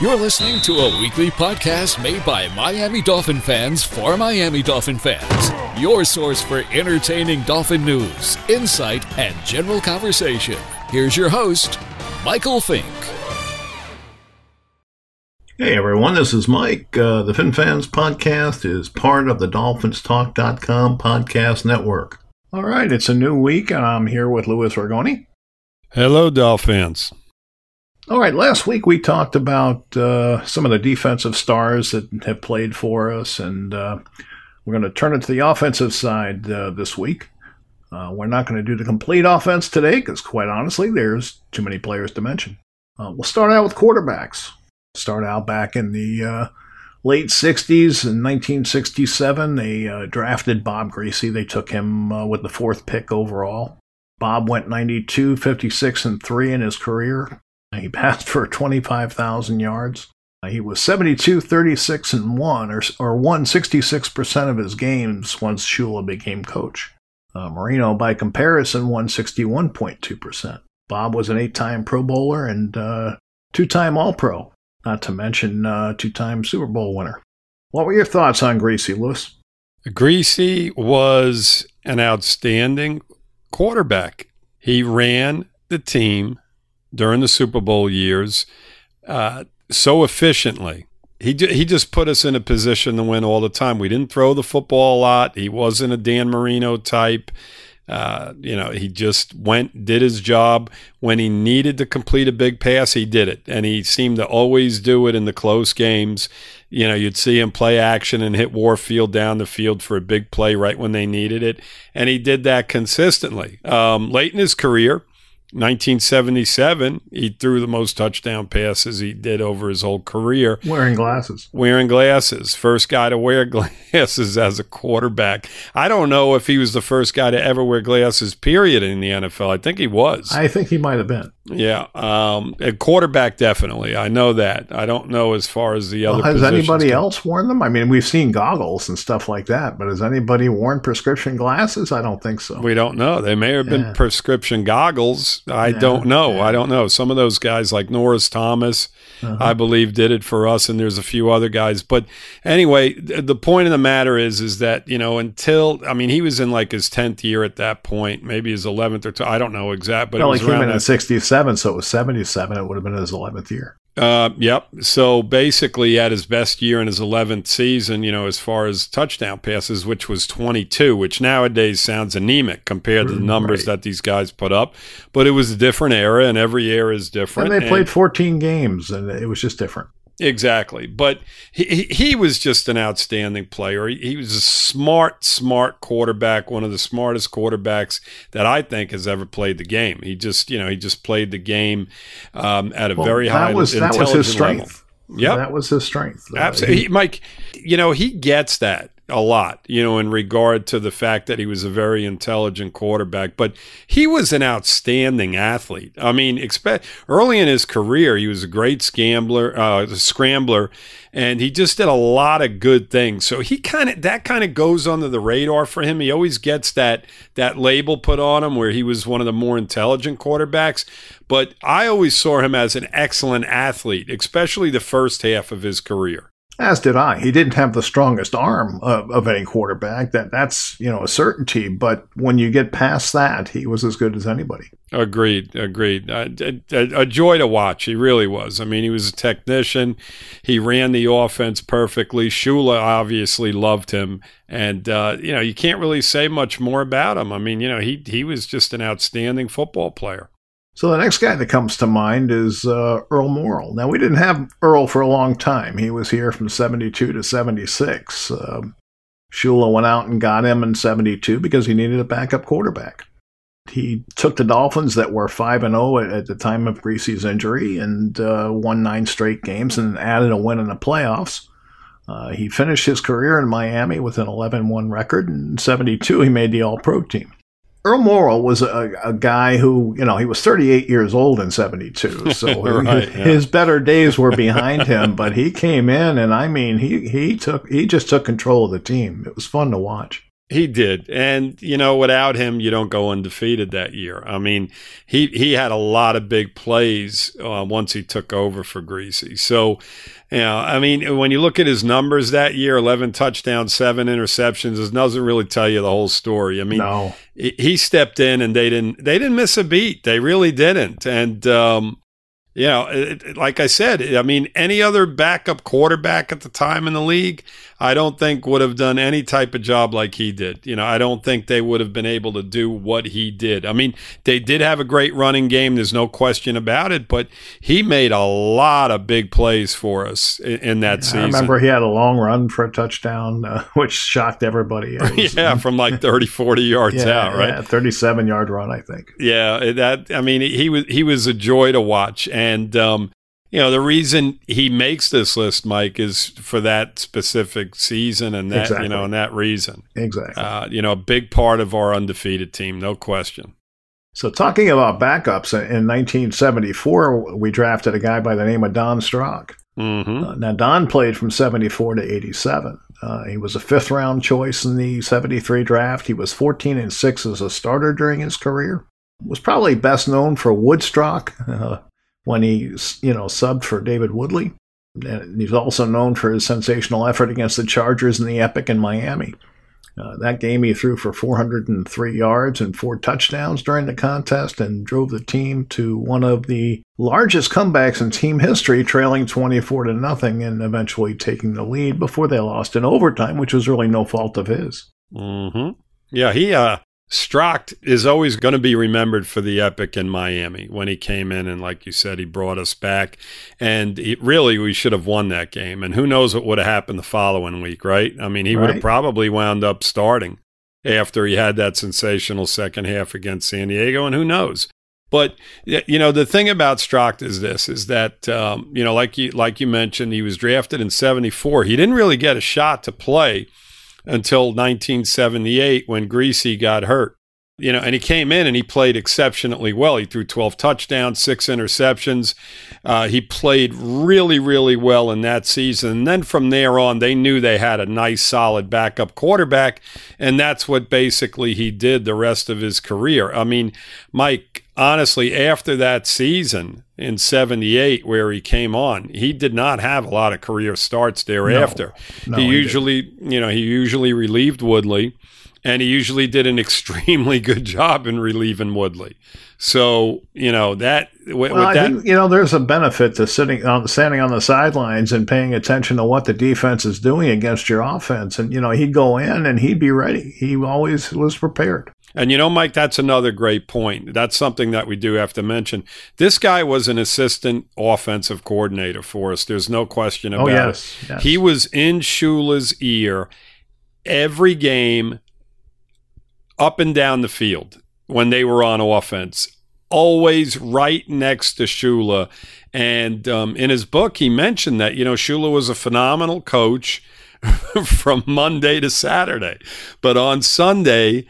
You're listening to a weekly podcast made by Miami Dolphin fans for Miami Dolphin fans. Your source for entertaining Dolphin news, insight, and general conversation. Here's your host, Michael Fink. Hey everyone, this is Mike. Uh, the FinFans podcast is part of the DolphinsTalk.com podcast network. All right, it's a new week, and I'm here with Louis Ragoni. Hello, Dolphins. All right, last week we talked about uh, some of the defensive stars that have played for us, and uh, we're going to turn it to the offensive side uh, this week. Uh, we're not going to do the complete offense today because, quite honestly, there's too many players to mention. Uh, we'll start out with quarterbacks. Start out back in the uh, late 60s in 1967. They drafted Bob Griese. They took him with the fourth pick overall. Bob went 92, 56, and 3 in his career. He passed for 25,000 yards. He was 72, 36, and 1, or, or won 66% of his games once Shula became coach. Uh, Marino, by comparison, won 61.2%. Bob was an eight time Pro Bowler and uh, two time All Pro, not to mention uh, two time Super Bowl winner. What were your thoughts on Griese, Lewis? Griese was an outstanding quarterback. He ran the team during the Super Bowl years uh, so efficiently. He, he just put us in a position to win all the time. We didn't throw the football a lot. He wasn't a Dan Marino type. Uh, you know, he just went, did his job. When he needed to complete a big pass, he did it. And he seemed to always do it in the close games. You know, you'd see him play action and hit Warfield down the field for a big play right when they needed it. And he did that consistently. Um, late in his career, 1977, he threw the most touchdown passes he did over his whole career. Wearing glasses. Wearing glasses. First guy to wear glasses as a quarterback. I don't know if he was the first guy to ever wear glasses, period, in the NFL. I think he was. I think he might have been. Yeah. Um, a quarterback, definitely. I know that. I don't know as far as the other well, Has anybody else worn them? I mean, we've seen goggles and stuff like that, but has anybody worn prescription glasses? I don't think so. We don't know. They may have been yeah. prescription goggles I yeah, don't know. Yeah. I don't know. Some of those guys, like Norris Thomas, uh-huh. I believe, did it for us, and there's a few other guys. But anyway, the point of the matter is, is that you know, until I mean, he was in like his tenth year at that point, maybe his eleventh or two. I don't know exact, but well, it he came in in '67, so it was '77. It would have been his eleventh year. Uh, yep. So basically, at his best year in his 11th season, you know, as far as touchdown passes, which was 22, which nowadays sounds anemic compared to the numbers right. that these guys put up. But it was a different era, and every era is different. And they played 14 games, and it was just different. Exactly. But he, he was just an outstanding player. He, he, was a smart, smart quarterback, one of the smartest quarterbacks that I think has ever played the game. He just, you know, he just played the game um, at a well, very high was, that was his strength. Yeah, that was his strength. Absolutely, uh, Mike. You know, he gets that a lot, you know, in regard to the fact that he was a very intelligent quarterback, but he was an outstanding athlete. I mean, expect early in his career, he was a great scrambler, uh, scrambler, and he just did a lot of good things. So he kind of that kind of goes under the radar for him. He always gets that that label put on him where he was one of the more intelligent quarterbacks. But I always saw him as an excellent athlete, especially the first half of his career. As did I. He didn't have the strongest arm of, of, any quarterback. That that's you know a certainty. But when you get past that, he was as good as anybody. Agreed. Agreed. A, a, a, joy to watch. He really was. I mean, he was a technician. He ran the offense perfectly. Shula obviously loved him, and uh, you know you can't really say much more about him. I mean, you know he he was just an outstanding football player. So the next guy that comes to mind is uh, Earl Morrall. Now we didn't have Earl for a long time. He was here from 72 to 76. Uh, Shula went out and got him in 72 because he needed a backup quarterback. He took the Dolphins that were 5 and 0 at, at, the time of Griese's injury and uh, won nine straight games and added a win in the playoffs. Uh, he finished his career in Miami with an 11 1 record. In 72, he made the All Pro team. Earl Morrall was a, a, guy who, you know, he was 38 years old in 72. So right, his, yeah. his, better days were behind him, but he came in and I mean, he, he took, he just took control of the team. It was fun to watch. He did, and you know, without him, you don't go undefeated that year. I mean, he he had a lot of big plays uh, once he took over for Griese. So, you know, I mean, when you look at his numbers that year, eleven touchdowns, seven interceptions, it doesn't really tell you the whole story. I mean, No. he stepped in and they didn't they didn't miss a beat. They really didn't, and um, you know, it, it- like I said, I mean, any other backup quarterback at the time in the league, I don't think would have done any type of job like he did. You know, I don't think they would have been able to do what he did. I mean, they did have a great running game. There's no question about it, but he made a lot of big plays for us in, in that season. I remember he had a long run for a touchdown, uh, which shocked everybody. Was- yeah, from like 30, 40 yards yeah, out, right? yeah, 37 yard run, I think. Yeah, that I mean, he was he was a joy to watch, and um, you know the reason he makes this list, Mike, is for that specific season and that Exactly. you know and that reason. Exactly. Uh, you know, a big part of our undefeated team, no question. So, talking about backups, in 1974, we drafted a guy by the name of Don Strock. hmm Uh, now, Don played from 74 to 87. Uh, he was a fifth round choice in the 73 draft. He was 14 and 6 as a starter during his career. Was probably best known for Woodstock uh, when he, you know, subbed for David Woodley. And he's also known for his sensational effort against the Chargers in the Epic in Miami. Uh, that game he threw for 403 yards and four touchdowns during the contest and drove the team to one of the largest comebacks in team history, trailing 24 to nothing and eventually taking the lead before they lost in overtime, which was really no fault of his. hmm Yeah, he uh Strock is always going to be remembered for the epic in Miami when he came in and like you said he brought us back and it, really we should have won that game and who knows what would have happened the following week, right? I mean, he would have probably wound up starting after he had that sensational second half against San Diego and who knows. But you know the thing about Strock is this: is that um, you know, like you like you mentioned, he was drafted in '74. He didn't really get a shot to play until 1978 when Griese got hurt. You know, and he came in and he played exceptionally well. He threw 12 touchdowns, six interceptions. Uh, he played really, really well in that season. And then from there on, they knew they had a nice, solid backup quarterback. And that's what basically he did the rest of his career. I mean, Mike, honestly, after that season in 78, where he came on, he did not have a lot of career starts thereafter. No, he he usually, you know, he usually relieved Woodley, and he usually did an extremely good job in relieving Woodley. So, you know that with, Well, I with that, think you know there's a benefit to sitting on standing on the sidelines and paying attention to what the defense is doing against your offense. And you know he'd go in and he'd be ready. He always was prepared. And you know, Mike, that's another great point. That's something that we do have to mention. This guy was an assistant offensive coordinator for us. There's no question about Oh it. yes, yes. He was in Shula's ear every game up and down the field when they were on offense, always right next to Shula. And um, in his book, he mentioned that, you know, Shula was a phenomenal coach from Monday to Saturday. But on Sunday,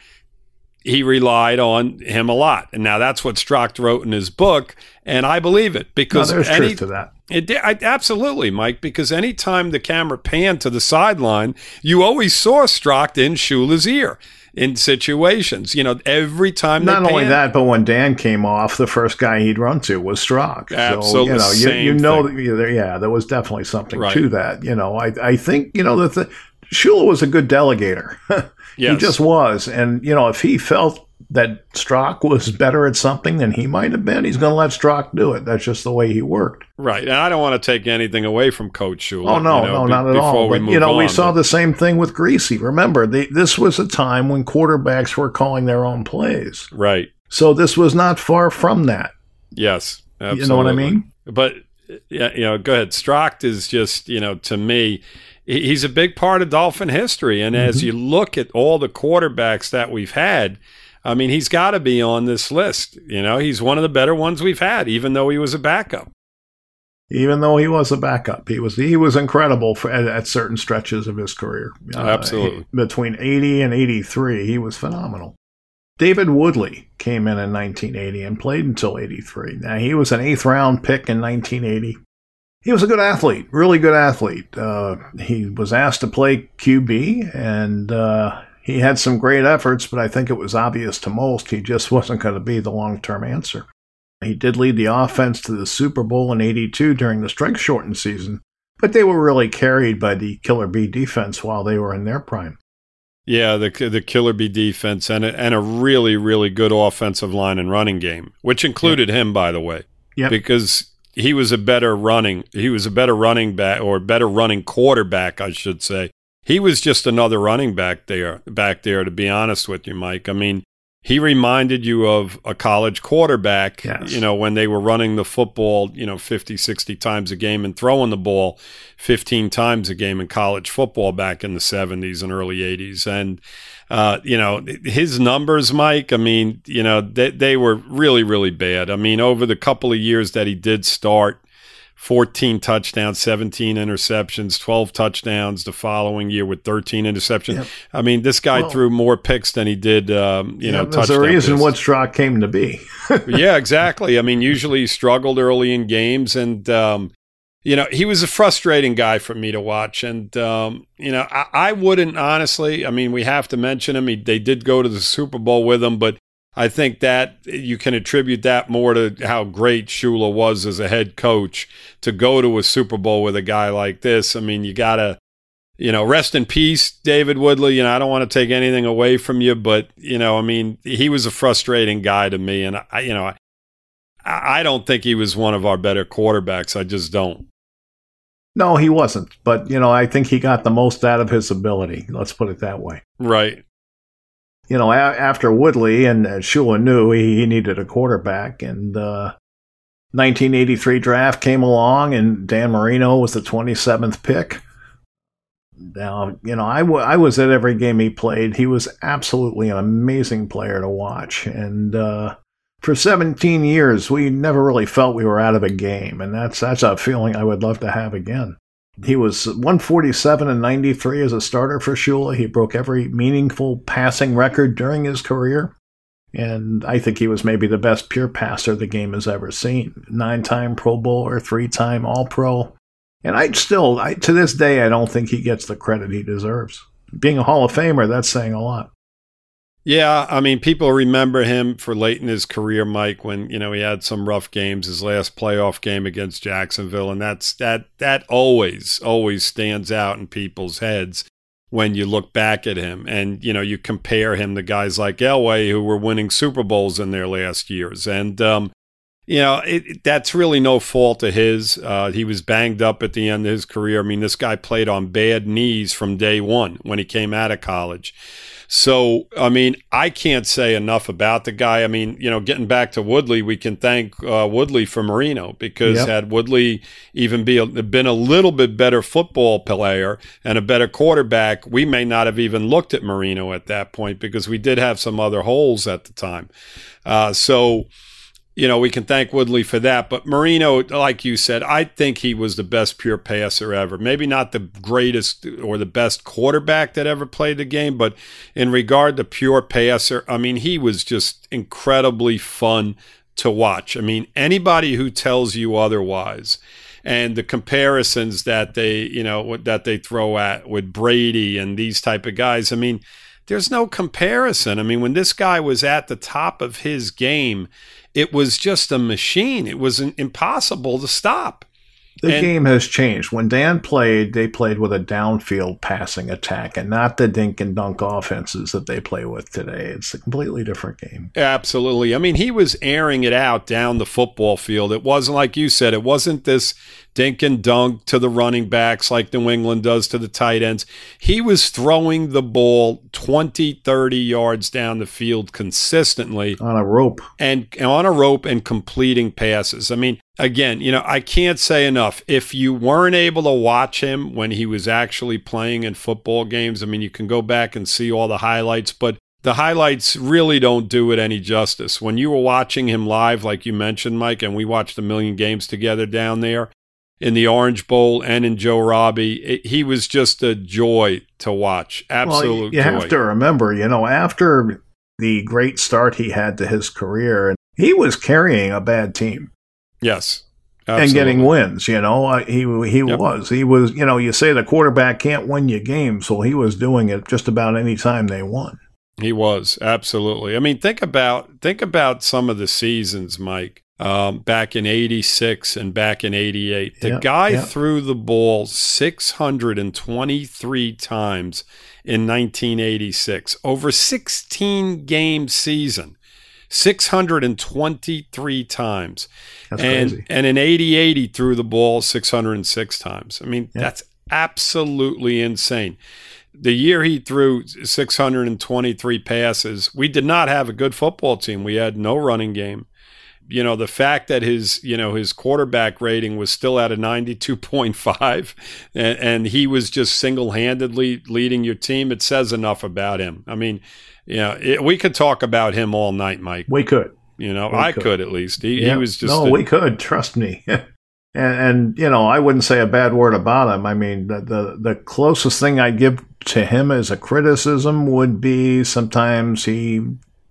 he relied on him a lot. And now that's what Strock wrote in his book. And I believe it no, because there's any, truth to that. it I, absolutely, Mike, because anytime the camera panned to the sideline, you always saw Strock in Shula's ear in situations. You know, every time they Not only panned- that, but when Dan came off, the first guy he'd run to was Strock. Absolutely, So, you know, you, you know, that- yeah, there, was definitely something Right. to that. You know, I, I think you know that Shula was a good delegator. he just was, and you know, if he felt that Strock was better at something than he might have been, he's going to let Strock do it. That's just the way he worked. Right. And I don't want to take anything away from Coach Shula. Oh no, you know, no, be- not at before all. we But, you know, we on, saw the same thing with Griese. Remember, they, this was a time when quarterbacks were calling their own plays. Right. So this was not far from that. Yes. Absolutely. You know what I mean? But yeah, you know, go ahead. Strock is just, you know, to me, he's a big part of Dolphin history. And Mm-hmm. as you look at all the quarterbacks that we've had, I mean, he's got to be on this list. You know, he's one of the better ones we've had, even though he was a backup. Even though he was a backup, he was he was incredible for, at, at certain stretches of his career. Uh, Absolutely. he- between eighty and eighty three, he was phenomenal. David Woodley came in in 1980 and played until 83. Now he was an eighth round pick in 1980. He was a good athlete, really good athlete. Uh, he was asked to play QB, and uh, He had some great efforts, but I think it was obvious to most he just wasn't going to be the long term answer. He did lead the offense to the Super Bowl in 82 during the strength shortened season, but they were really carried by the Killer B defense while they were in their prime. Yeah, the the Killer B defense and a, and a really really good offensive line and running game, which included yep. him by the way. Yeah. Because he was a better running he was a better running back or better running quarterback, I should say. He was just another running back there back there to be honest with you, Mike. I mean, he reminded you of a college quarterback, yes. you know, when they were running the football, you know, 50, 60 times a game and throwing the ball 15 times a game in college football back in the 70s and early 80s. And, uh, you know, his numbers, Mike, I mean, you know, they, they were really, really bad. I mean, over the couple of years that he did start, 14 touchdowns, 17 interceptions, 12 touchdowns the following year with 13 interceptions. Yep. I mean, this guy well, threw more picks than he did, um, you know, touchdowns. A reason Woodstock came to be. yeah, exactly. I mean, usually he struggled early in games and, um, you know, he was a frustrating guy for me to watch. And, um, you know, I, I, wouldn't honestly, I mean, we have to mention him. He, they did go to the Super Bowl with him, but I think that you can attribute that more to how great Shula was as a head coach to go to a Super Bowl with a guy like this. I mean, you got to, you know, rest in peace, David Woodley. You know, I don't want to take anything away from you, but, you know, I mean, he was a frustrating guy to me. And, I, you know, I, I don't think he was one of our better quarterbacks. I just don't. No, he wasn't. But, you know, I think he got the most out of his ability. Let's put it that way. Right you know, a- after Woodley and uh, Shula knew he, he needed a quarterback, and uh, 1983 draft came along, and Dan Marino was the 27th pick. Now, you know, I, w- I was at every game he played. He was absolutely an amazing player to watch, and uh, for 17 years, we never really felt we were out of a game, and that's that's a feeling I would love to have again. He was 147 and 93 as a starter for Shula. He broke every meaningful passing record during his career. And I think he was maybe the best pure passer the game has ever seen. Nine time Pro Bowler, three time All Pro. And I still, I, to this day, I don't think he gets the credit he deserves. Being a Hall of Famer, that's saying a lot. Yeah, I mean, people remember him for late in his career, Mike, when you know he had some rough games. His last playoff game against Jacksonville, and that's that that always always stands out in people's heads when you look back at him, and you know you compare him to guys like Elway who were winning Super Bowls in their last years, and um, you know it, that's really no fault of his. Uh, he was banged up at the end of his career. I mean, this guy played on bad knees from day one when he came out of college. So, I mean, I can't say enough about the guy. I mean, you know, getting back to Woodley, we can thank uh, Woodley for Marino because yep. had Woodley even be a, been a little bit better football player and a better quarterback, we may not have even looked at Marino at that point because we did have some other holes at the time. Uh, so, you know, we can thank Woodley for that. But Marino, like you said, I think he was the best pure passer ever. Maybe not the greatest or the best quarterback that ever played the game, but in regard to pure passer, I mean, he was just incredibly fun to watch. I mean, anybody who tells you otherwise and the comparisons that they, you know, that they throw at with Brady and these type of guys, I mean, there's no comparison. I mean, when this guy was at the top of his game, it was just a machine. It was impossible to stop. The and, game has changed. When Dan played, they played with a downfield passing attack and not the dink and dunk offenses that they play with today. It's a completely different game. Absolutely. I mean, he was airing it out down the football field. It wasn't like you said, it wasn't this dink and dunk to the running backs like New England does to the tight ends. He was throwing the ball 20, 30 yards down the field consistently on a rope and on a rope and completing passes. I mean, again, you know, I can't say enough. If you weren't able to watch him when he was actually playing in football games, I mean, you can go back and see all the highlights, but the highlights really don't do it any justice. When you were watching him live, like you mentioned, Mike, and we watched a million games together down there, in the Orange Bowl and in Joe Robbie. It, he was just a joy to watch. Absolute well, you joy. have to remember, you know, after the great start he had to his career, he was carrying a bad team. Yes, Absolutely. and getting wins. You know, uh, he he Yep. was he was. You know, you say the quarterback can't win you games. so he was doing it just about any time they won. He was absolutely. I mean, think about think about some of the seasons, Mike. Um, back in '86 and back in '88, the Yeah, guy yeah. threw the ball 623 times in 1986, over 16 game season, 623 times. That's and crazy. and in '88 he threw the ball 606 times. I mean, Yeah. that's absolutely insane. The year he threw 623 passes, we did not have a good football team. We had no running game. You know, the fact that his, you know, his quarterback rating was still at a 92.5 and, and he was just single-handedly leading your team, it says enough about him. I mean, you know, it, we could talk about him all night, Mike. We could. You know, We I could. could. at least. He, Yeah. he was just no, a- we could. Trust me. and, and you know, I wouldn't say a bad word about him. I mean, the, the the closest thing I'd give to him as a criticism would be sometimes he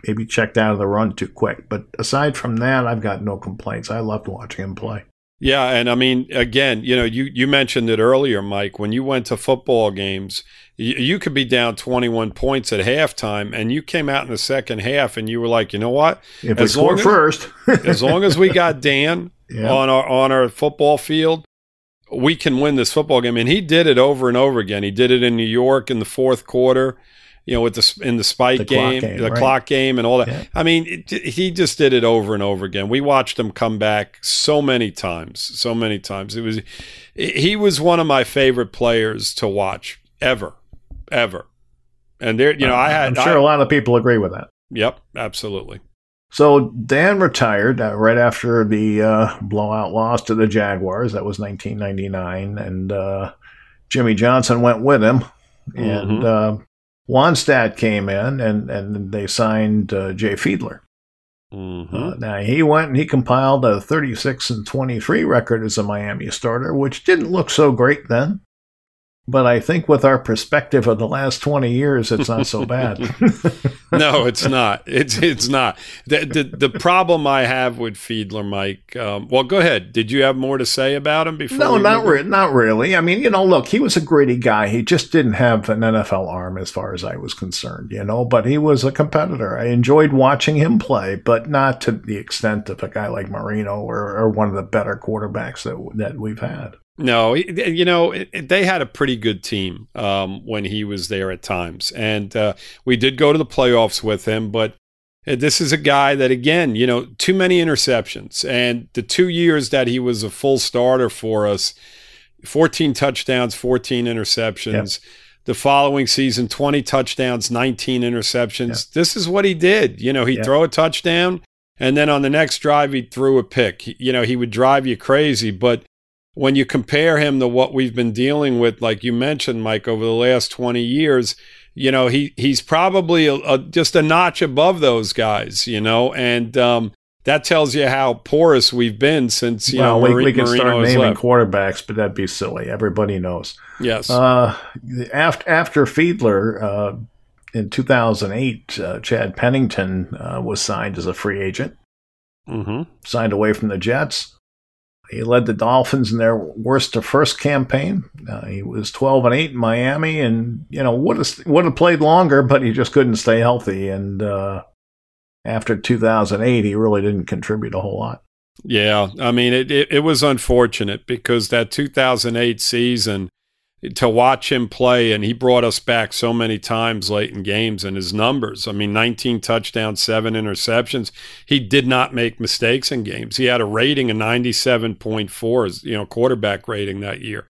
maybe checked out of the run too quick. But aside from that, I've got no complaints. I loved watching him play. Yeah, and I mean, again, you know, you you mentioned it earlier, Mike. When you went to football games, you, you could be down twenty-one points at halftime, and you came out in the second half, and you were like, you know what? If we As long as- first, As long as we got Dan yeah, on our on our football field, we can win this football game. And he did it over and over again. He did it in New York in the fourth quarter. You know, with the in the spike The game, game, the right. clock game, and all that. Yeah. I mean, it, he just did it over and over again. We watched him come back so many times, so many times. It was he was one of my favorite players to watch ever, ever. And there, you know, I had, I'm sure I- a lot of people agree with that. yep, absolutely. So Dan retired uh, right after the uh, blowout loss to the Jaguars. That was 1999, and uh, Jimmy Johnson went with him. And uh, Wannstedt came in, and and they signed uh, Jay Fiedler. hmm Uh, now he went and he compiled a 36 and 23 record as a Miami starter, which didn't look so great then. But I think with our perspective of the last 20 years, it's not so bad. no, it's not. It's it's not. The, the the problem I have with Fiedler, Mike. Um, well, go ahead. Did you have more to say about him before? No, not re- not really. I mean, you know, look, he was a gritty guy. He just didn't have an NFL arm as far as I was concerned, you know, but he was a competitor. I enjoyed watching him play, but not to the extent of a guy like Marino or, or one of the better quarterbacks that that we've had. No, you know they had a pretty good team um, when he was there at times, and uh, we did go to the playoffs with him. But uh, this is a guy that, again, you know, too many interceptions, and the two years that he was a full starter for us, fourteen touchdowns, fourteen interceptions. The following season, 20 touchdowns, 19 interceptions. This is what he did. You know, he'd Yeah. throw a touchdown, and then on the next drive, he threw a pick. You know, he would drive you crazy, but when you compare him to what we've been dealing with, like you mentioned, Mike, over the last 20 years, you know, he he's probably a, a, just a notch above those guys, you know, and um, that tells you how porous we've been since, you well, know, we, Mari- we can Marino start naming left. quarterbacks, but that'd be silly. Everybody knows. Yes. Uh, after after Fiedler uh, in 2008, uh, Chad Pennington uh, was signed as a free agent. hmm signed away from the Jets. He led the Dolphins in their worst to first campaign. Uh, he was 12 and 8 in Miami, and you know would have would have played longer, but he just couldn't stay healthy. And uh, after 2008, he really didn't contribute a whole lot. Yeah, I mean it, it. It was unfortunate because that 2008 season, to watch him play, and he brought us back so many times late in games, and his numbers. I mean, 19 touchdowns, seven interceptions. He did not make mistakes in games. He had a rating of 97.4, you know, quarterback rating that year.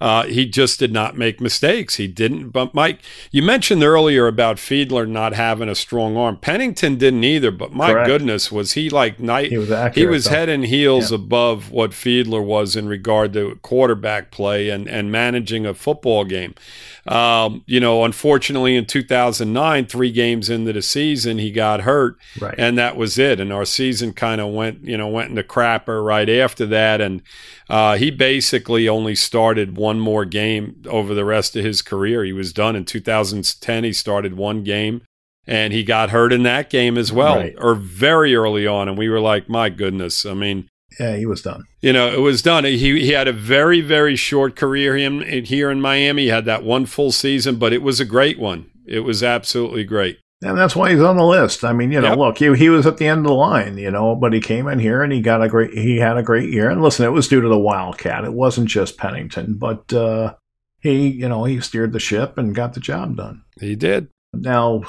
Uh, he just did not make mistakes. He didn't. But Mike, you mentioned earlier about Fiedler not having a strong arm. Pennington didn't either. But my Correct. goodness, was he like night? He was accurate. He was head and heels Yeah. above what Fiedler was in regard to quarterback play and, and managing a football game. Um, you know, unfortunately, in 2009, three games into the season, he got hurt, right. and that was it. And our season kind of went, you know, went into crapper right after that. And uh, he basically only started one more game over the rest of his career. He was done in 2010. He started one game and he got hurt in that game as well, Right. or very early on. And we were like, my goodness. I mean, Yeah, he was done. You know, it was done. He he had a very very short career him here in Miami. He had that one full season, but it was a great one. It was absolutely great. And that's why he's on the list. I mean, you know, Yep. look, he, he was at the end of the line, you know, but he came in here and he got a great, he had a great year. And listen, it was due to the Wildcat. It wasn't just Pennington, but uh, he, you know, he steered the ship and got the job done. He did. Now,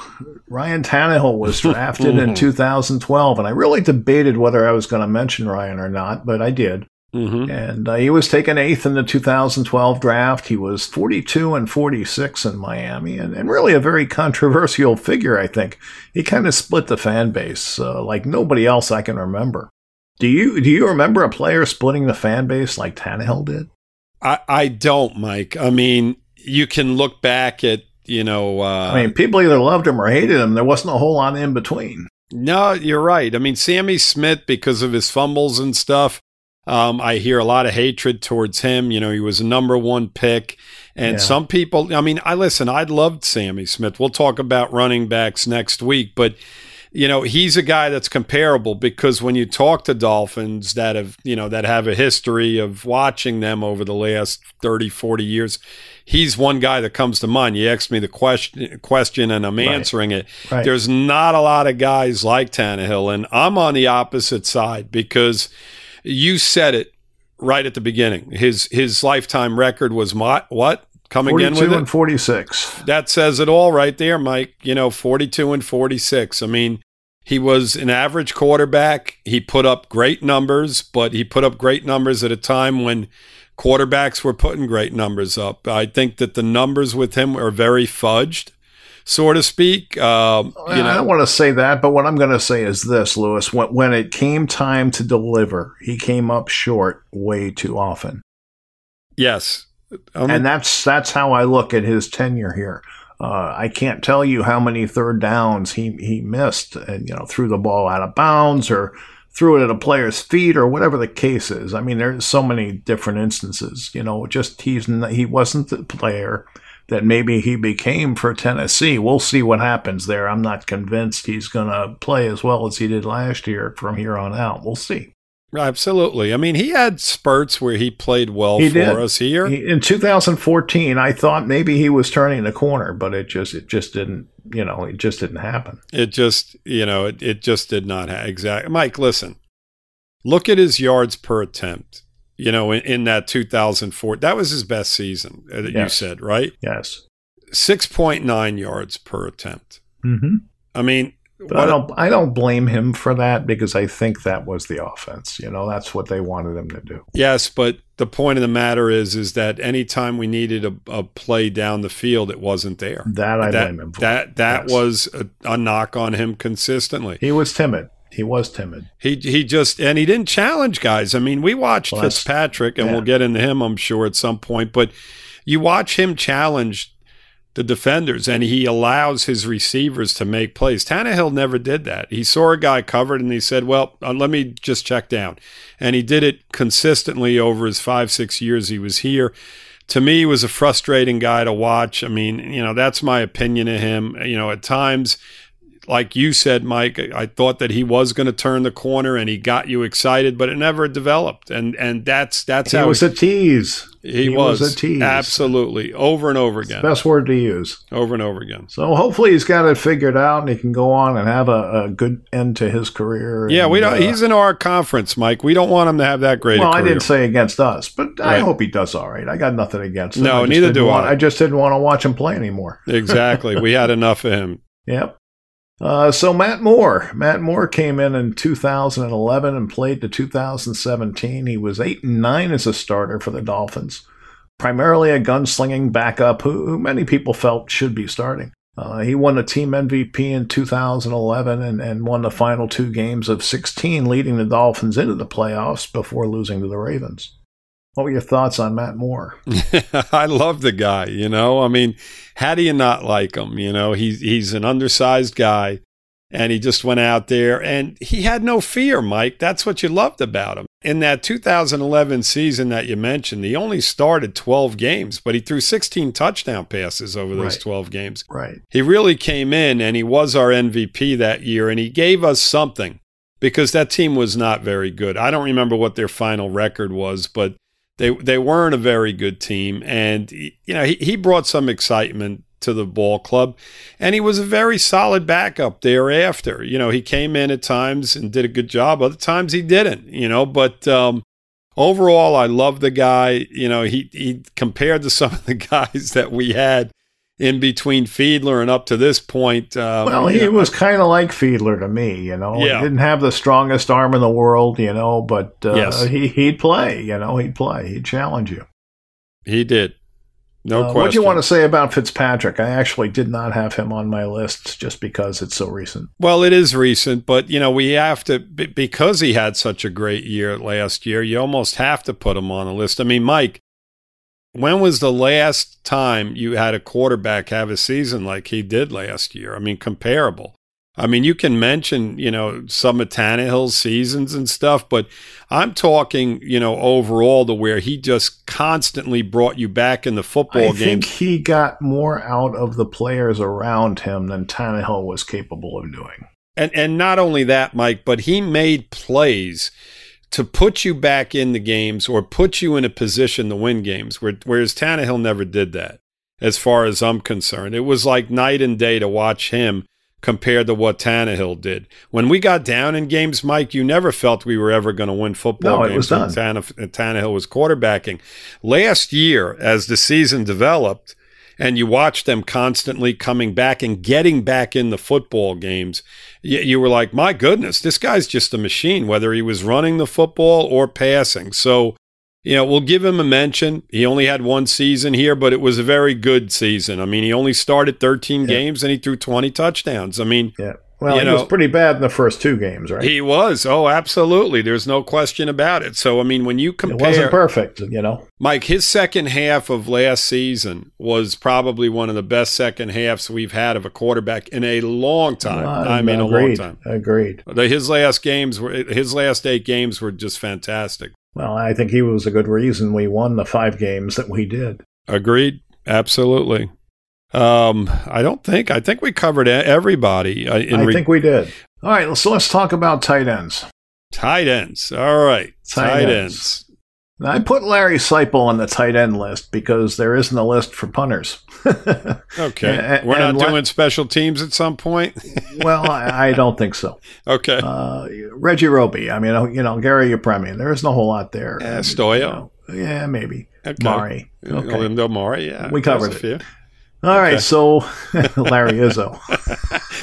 Ryan Tannehill was drafted in 2012, and I really debated whether I was going to mention Ryan or not, but I did. Hmm And uh, he was taken eighth in the 2012 draft. He was 42 and 46 in Miami, and, and really a very controversial figure, I think. He kind of split the fan base uh, like nobody else I can remember. Do you do you remember a player splitting the fan base like Tannehill did? I I don't, Mike. I mean, you can look back at you know. Uh, I mean, people either loved him or hated him. There wasn't a whole lot in between. No, you're right. I mean, Sammy Smith, because of his fumbles and stuff, um, I hear a lot of hatred towards him. You know, he was a number one pick. And Yeah. some people, I mean, I listen, I loved Sammy Smith. We'll talk about running backs next week, but, you know, he's a guy that's comparable because when you talk to Dolphins that have, you know, that have a history of watching them over the last 30, 40 years, he's one guy that comes to mind. You asked me the question, question and I'm Right. answering it. Right. There's not a lot of guys like Tannehill, and I'm on the opposite side because you said it right at the beginning. His his lifetime record was my, what? Come again 42 with and it? 46. That says it all right there, Mike. You know, 42 and 46. I mean, he was an average quarterback. He put up great numbers, but he put up great numbers at a time when quarterbacks were putting great numbers up. I think that the numbers with him are very fudged, so to speak. Um, you I don't want to say that, but what I'm going to say is this, Lewis. When, when it came time to deliver, he came up short way too often. yes. Um, and that's that's how I look at his tenure here. Uh, I can't tell you how many third downs he he missed, and you know threw the ball out of bounds or threw it at a player's feet or whatever the case is. I mean, there's so many different instances. You know, just he's he wasn't the player that maybe he became for Tennessee. We'll see what happens there. I'm not convinced he's going to play as well as he did last year from here on out. We'll see. Absolutely. I mean, he had spurts where he played well He for did. us here. He- In 2014, I thought maybe he was turning the corner, but it just it just didn't. You know, it just didn't happen. it just, you know, it, it just did not have exactly. Mike, listen, look at his yards per attempt. You know, in, in that 2004, that was his best season. uh, that You said right, Yes. 6.9 yards per attempt. Mm-hmm. I mean, I don't. I don't blame him for that because I think that was the offense. You know, that's what they wanted him to do. Yes, but the point of the matter is, is that anytime we needed a, a play down the field, it wasn't there. That I that blame him for. that that Yes. was a, a knock on him consistently. he was timid. He was timid. He he just and he didn't challenge guys. I mean, we watched Well, Fitzpatrick, and yeah. we'll get into him, I'm sure, at some point. But you watch him challenge the defenders, and he allows his receivers to make plays. Tannehill never did that. He saw a guy covered, and he said, "Well, uh, let me just check down," and he did it consistently over his five six years he was here. To me, he was a frustrating guy to watch. I mean, you know, that's my opinion of him. You know, at times like you said, Mike, I thought that he was going to turn the corner and he got you excited, but it never developed. And and that's that's He how was a tease. he, he was, was a tease. absolutely over and over again, Best word to use. over and over again. So hopefully he's got it figured out and he can go on and have a, a good end to his career. Yeah, we don't. uh, he's in our conference, Mike. We don't want him to have that great. Well, I didn't say against us, but I hope he does all right. I got nothing against him. No, neither do want, I. I just didn't want to watch him play anymore. exactly. We had enough of him. Yep. Uh, so Matt Moore, Matt Moore came in in 2011 and played to 2017. He was eight and nine as a starter for the Dolphins, primarily a gunslinging backup who, who many people felt should be starting. Uh, he won the team MVP in 2011 and, and won the final two games of 16, leading the Dolphins into the playoffs before losing to the Ravens. What were your thoughts on Matt Moore? I love the guy. You know, I mean, how do you not like him? You know, he's he's an undersized guy, and he just went out there and he had no fear, Mike. That's what you loved about him. In that 2011 season that you mentioned, he only started 12 games, but he threw 16 touchdown passes over those Right. 12 games. Right. He really came in and he was our MVP that year, and he gave us something. because that team was not very good. I don't remember what their final record was, but they they weren't a very good team. And you know, he, he brought some excitement to the ball club, and he was a very solid backup thereafter. You know, he came in at times and did a good job. Other times he didn't. You know, but um, overall, I love the guy. You know, he he compared to some of the guys that we had in between Fiedler and up to this point. Um, well, he know, was kind of like Fiedler to me, you know. Yeah. He didn't have the strongest arm in the world, you know, but uh, yes. he, he'd play, you know, he'd play, he'd challenge you. He did. No uh, question. What do you want to say about Fitzpatrick? I actually did not have him on my list just because it's so recent. Well, it is recent, but you know we have to because he had such a great year last year. You almost have to put him on a list. I mean, Mike, when was the last time you had a quarterback have a season like he did last year? I mean, comparable. I mean, you can mention, you know, some of Tannehill's seasons and stuff, but I'm talking, you know, overall to where he just constantly brought you back in the football game. I think he got more out of the players around him than Tannehill was capable of doing. And and not only that, Mike, but he made plays to put you back in the games or put you in a position to win games, whereas Tannehill never did that, as far as I'm concerned. It was like night and day to watch him compared to what Tannehill did. When we got down in games, Mike, you never felt we were ever going to win football no, games when Tannehill was quarterbacking. Last year, as the season developed, and you watched them constantly coming back and getting back in the football games, you, you were like, my goodness, this guy's just a machine, whether he was running the football or passing. So, you know, we'll give him a mention. He only had one season here, but it was a very good season. I mean, he only started 13 yeah. games and he threw 20 touchdowns. I mean, yeah. Well, you he know, was pretty bad in the first two games, right? He was. Oh, absolutely. There's no question about it. So, I mean, when you compare, it wasn't perfect, you know. Mike, his second half of last season was probably one of the best second halves we've had of a quarterback in a long time. Uh, I mean, agreed, a long time. Agreed. His last games were his last eight games were just fantastic. Well, I think he was a good reason we won the five games that we did. Agreed. Absolutely. Um, I don't think. I think we covered everybody. Uh, I re- think we did. All right, so let's talk about tight ends. Tight ends. All right, tight, tight ends. ends. Now, I put Larry Seiple on the tight end list because there isn't a list for punters. okay, and, we're not doing special teams at some point. well, I, I, don't think so. Okay, uh, Reggie Roby. I mean, you know, Garo Yepremian. There isn't a whole lot there. Yeah, Stoyo. You know, yeah, maybe. Okay. Mare. Okay. Lindo Mare. Yeah, we covered it. All right, okay. so Larry Izzo.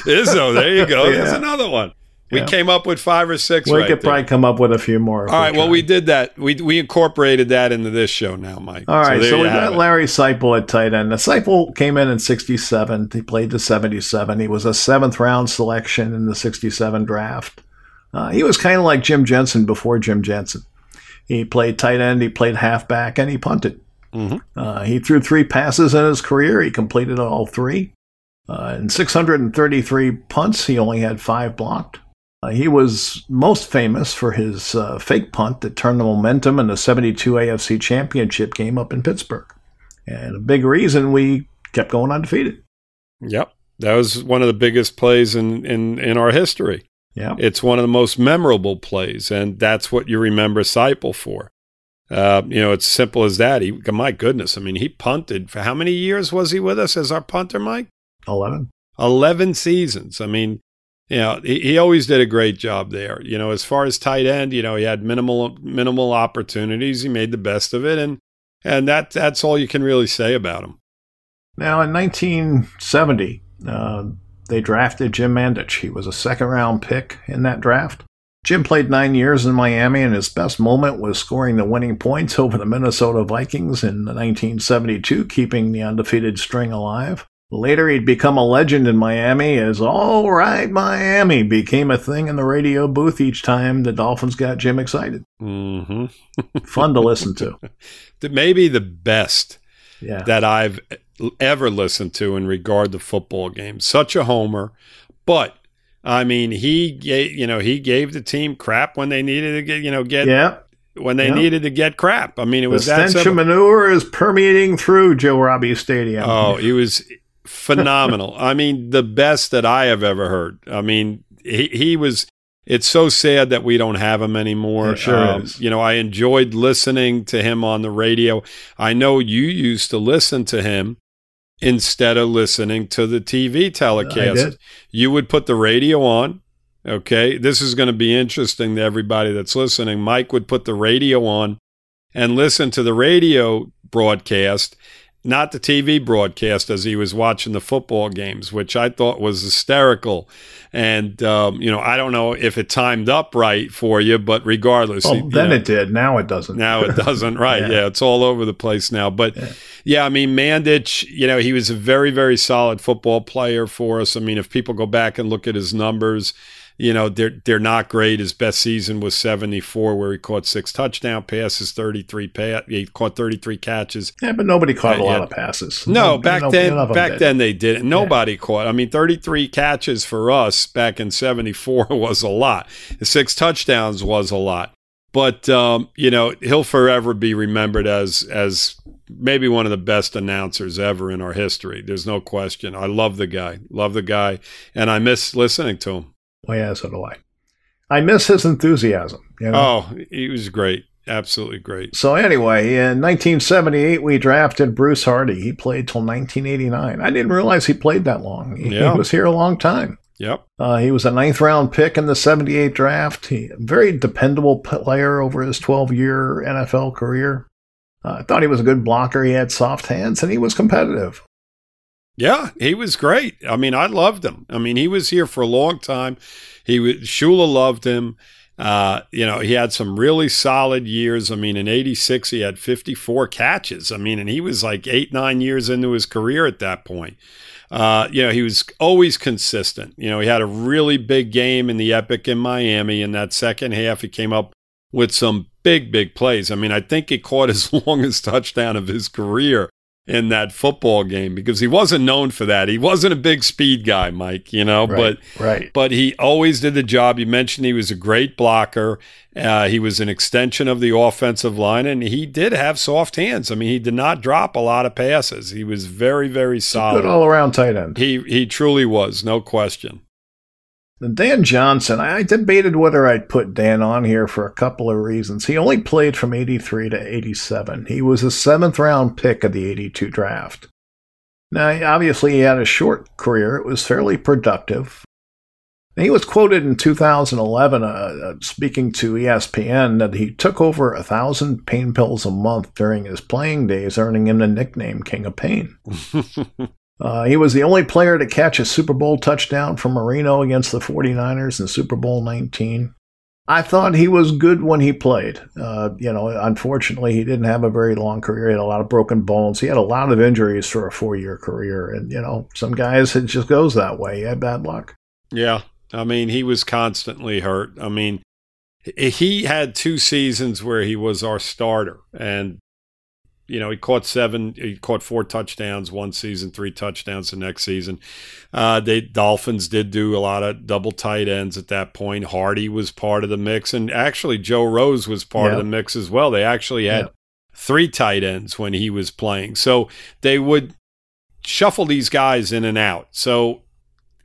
Izzo, there you go. yeah. There's another one. We yeah. came up with five or six. We right could there. probably come up with a few more. All right. Well, we did that. We we incorporated that into this show now, Mike. All right. So, so we got. Larry Seiple at tight end. Seiple came in in '67. He played to '77. He was a seventh round selection in the '67 draft. Uh, he was kind of like Jim Jensen before Jim Jensen. He played tight end. He played halfback, and he punted. Mm-hmm. Uh, he threw three passes in his career. He completed all three. Uh, in 633 punts, he only had five blocked. Uh, he was most famous for his uh, fake punt that turned the momentum in the 72 AFC Championship game up in Pittsburgh. And a big reason we kept going undefeated. Yep. That was one of the biggest plays in, in, in our history. Yeah. It's one of the most memorable plays, and that's what you remember Seiple for. Uh, you know, it's simple as that. He, my goodness, I mean, he punted for how many years was he with us as our punter, Mike? Eleven. Eleven seasons. I mean, you know, he, he always did a great job there. You know, as far as tight end, you know, he had minimal minimal opportunities. He made the best of it, and and that that's all you can really say about him. Now, in 1970, uh, they drafted Jim Mandich. He was a second round pick in that draft. Jim played nine years in Miami, and his best moment was scoring the winning points over the Minnesota Vikings in 1972, keeping the undefeated string alive. Later, he'd become a legend in Miami as All Right Miami became a thing in the radio booth each time the Dolphins got Jim excited. Mm-hmm. Fun to listen to. Maybe the best yeah. that I've ever listened to in regard to football games. Such a homer, but I mean, he gave, you know, he gave the team crap when they needed to get, you know, get yeah. when they yeah. needed to get crap. I mean, it was the stench of manure is permeating through Joe Robbie Stadium. Oh, he was phenomenal. I mean, the best that I have ever heard. I mean, he, he was it's so sad that we don't have him anymore. It sure um, is. You know, I enjoyed listening to him on the radio. I know you used to listen to him instead of listening to the TV telecast. You would put the radio on. Okay. This is going to be interesting to everybody that's listening. Mike would put the radio on and listen to the radio broadcast not the TV broadcast as he was watching the football games, which I thought was hysterical. And, um, you know, I don't know if it timed up right for you, but regardless. Oh, then know, it did. Now it doesn't. Now it doesn't. Right. yeah. yeah. It's all over the place now. But yeah. yeah, I mean, Mandich, you know, he was a very, very solid football player for us. I mean, if people go back and look at his numbers, you know they're they're not great. His best season was 74, where he caught six touchdown passes, 33 pass. He caught 33 catches. Yeah, but nobody caught a lot of passes. No, no back no, then, back did. then they didn't. Nobody yeah. caught. I mean, 33 catches for us back in 74 was a lot. Six touchdowns was a lot. But um, you know, he'll forever be remembered as as maybe one of the best announcers ever in our history. There's no question. I love the guy, love the guy, and I miss listening to him. Well, yeah, so do I. I miss his enthusiasm. You know? Oh, he was great. Absolutely great. So anyway, in 1978, we drafted Bruce Hardy. He played till 1989. I didn't realize he played that long. He, yeah. he was here a long time. Yep. Uh, he was a ninth round pick in the 78 draft. He a very dependable player over his 12 year NFL career. Uh, I thought he was a good blocker. He had soft hands and he was competitive. Yeah, he was great. I mean, I loved him. I mean, he was here for a long time. He was Shula loved him. Uh, you know, he had some really solid years. I mean, in '86, he had 54 catches. I mean, and he was like eight, nine years into his career at that point. Uh, you know, he was always consistent. You know, he had a really big game in the Epic in Miami. In that second half, he came up with some big, big plays. I mean, I think he caught his longest touchdown of his career in that football game because he wasn't known for that. He wasn't a big speed guy, Mike, you know, right, but right. but he always did the job. You mentioned he was a great blocker. Uh, he was an extension of the offensive line, and he did have soft hands. I mean, he did not drop a lot of passes. He was very, very solid. Good all around tight end. He he truly was, no question. Dan Johnson, I debated whether I'd put Dan on here for a couple of reasons. He only played from 83 to 87. He was a seventh round pick of the 82 draft. Now, obviously, he had a short career. It was fairly productive. he was quoted in 2011 uh, uh, speaking to ESPN that he took over a thousand pain pills a month during his playing days, earning him the nickname King of Pain. Uh, he was the only player to catch a Super Bowl touchdown from Marino against the 49ers in Super Bowl 19. I thought he was good when he played. Uh, you know, unfortunately, he didn't have a very long career. He had a lot of broken bones. He had a lot of injuries for a four year career. And, you know, some guys, it just goes that way. He had bad luck. Yeah. I mean, he was constantly hurt. I mean, he had two seasons where he was our starter. And you know, he caught seven, he caught four touchdowns one season, three touchdowns the next season. Uh, they Dolphins did do a lot of double tight ends at that point. Hardy was part of the mix, and actually Joe Rose was part of the mix as well. They actually had three tight ends when he was playing, so they would shuffle these guys in and out. So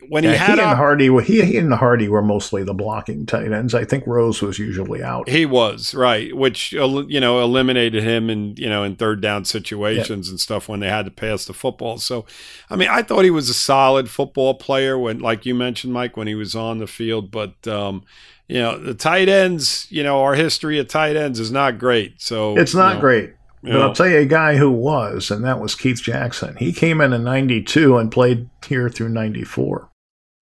when yeah, he had he and Hardy, he, he and Hardy were mostly the blocking tight ends. I think Rose was usually out. He was right, which you know eliminated him in you know in third down situations yeah. and stuff when they had to pass the football. So, I mean, I thought he was a solid football player when, like you mentioned, Mike, when he was on the field. But um, you know, the tight ends, you know, our history of tight ends is not great. So it's not you know, great. But I'll tell you a guy who was, and that was Keith Jackson. He came in in 92 and played here through 94.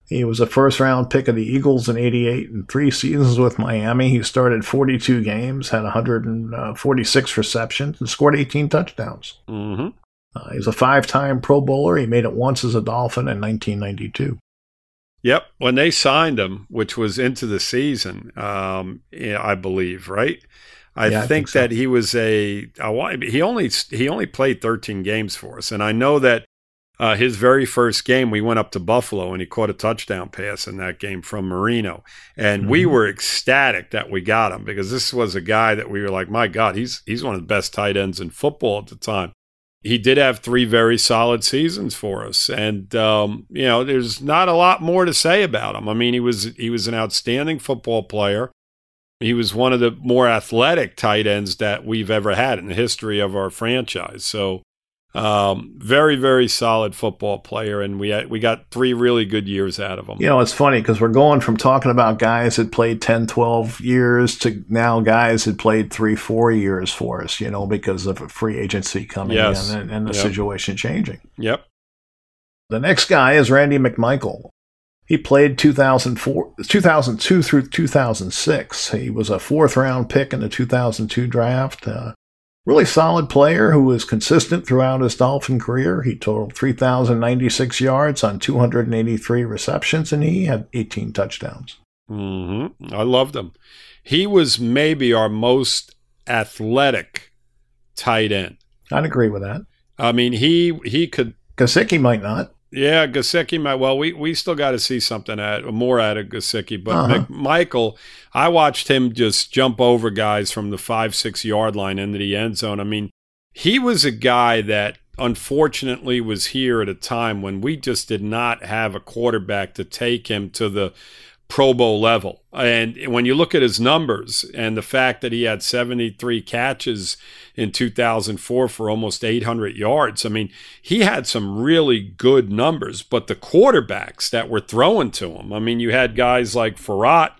He was a first round pick of the Eagles in 88 and three seasons with Miami. He started 42 games, had 146 receptions, and scored 18 touchdowns. Mm-hmm. Uh, he's a five time Pro Bowler. He made it once as a Dolphin in 1992. Yep. When they signed him, which was into the season, um, I believe, right? I, yeah, think, I think so. that he was a, a he only he only played 13 games for us, and I know that uh, his very first game, we went up to Buffalo and he caught a touchdown pass in that game from Marino. And mm-hmm. we were ecstatic that we got him because this was a guy that we were like, my God, he's he's one of the best tight ends in football at the time. he did have three very solid seasons for us, and um, you know, there's not a lot more to say about him. I mean, he was he was an outstanding football player. He was one of the more athletic tight ends that we've ever had in the history of our franchise. So um, very, very solid football player, and we we got three really good years out of him. You know, it's funny because we're going from talking about guys that played 10, 12 years to now guys that played three, four years for us, you know, because of free agency coming yes. in and, and the yep. situation changing. Yep. The next guy is Randy McMichael. He played 2004, 2002 through 2006. He was a fourth round pick in the 2002 draft. Uh, Really solid player who was consistent throughout his Dolphin career. He totaled 3,096 yards on 283 receptions, and he had 18 touchdowns. Mm-hmm. I loved him. He was maybe our most athletic tight end. I'd agree with that. I mean, he he could. Gesicki might not. Yeah, Gesicki might. Well, we we still got to see something at more out of Gesicki, but uh-huh. Michael, I watched him just jump over guys from the five six yard line into the end zone. I mean, he was a guy that unfortunately was here at a time when we just did not have a quarterback to take him to the Pro Bowl level. And when you look at his numbers and the fact that he had 73 catches in 2004 for almost 800 yards, I mean, he had some really good numbers. But the quarterbacks that were throwing to him, I mean, you had guys like Frerotte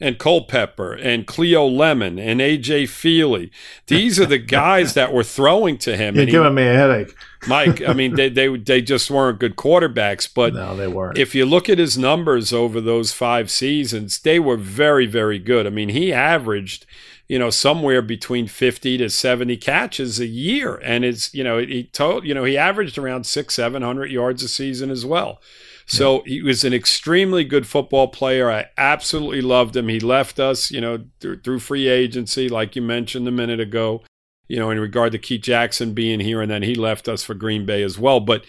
and Culpepper and Cleo Lemon and AJ Feeley. These are the guys that were throwing to him. You're giving he, me a headache. Mike, I mean, they, they they just weren't good quarterbacks. But no, they weren't. If you look at his numbers over those five seasons, they were very, very good. I mean, he averaged, you know, somewhere between fifty to seventy catches a year, and it's you know he told you know he averaged around six seven hundred yards a season as well. So he was an extremely good football player. I absolutely loved him. He left us, you know, through, through free agency, like you mentioned a minute ago, you know, in regard to Keith Jackson being here, and then he left us for Green Bay as well. But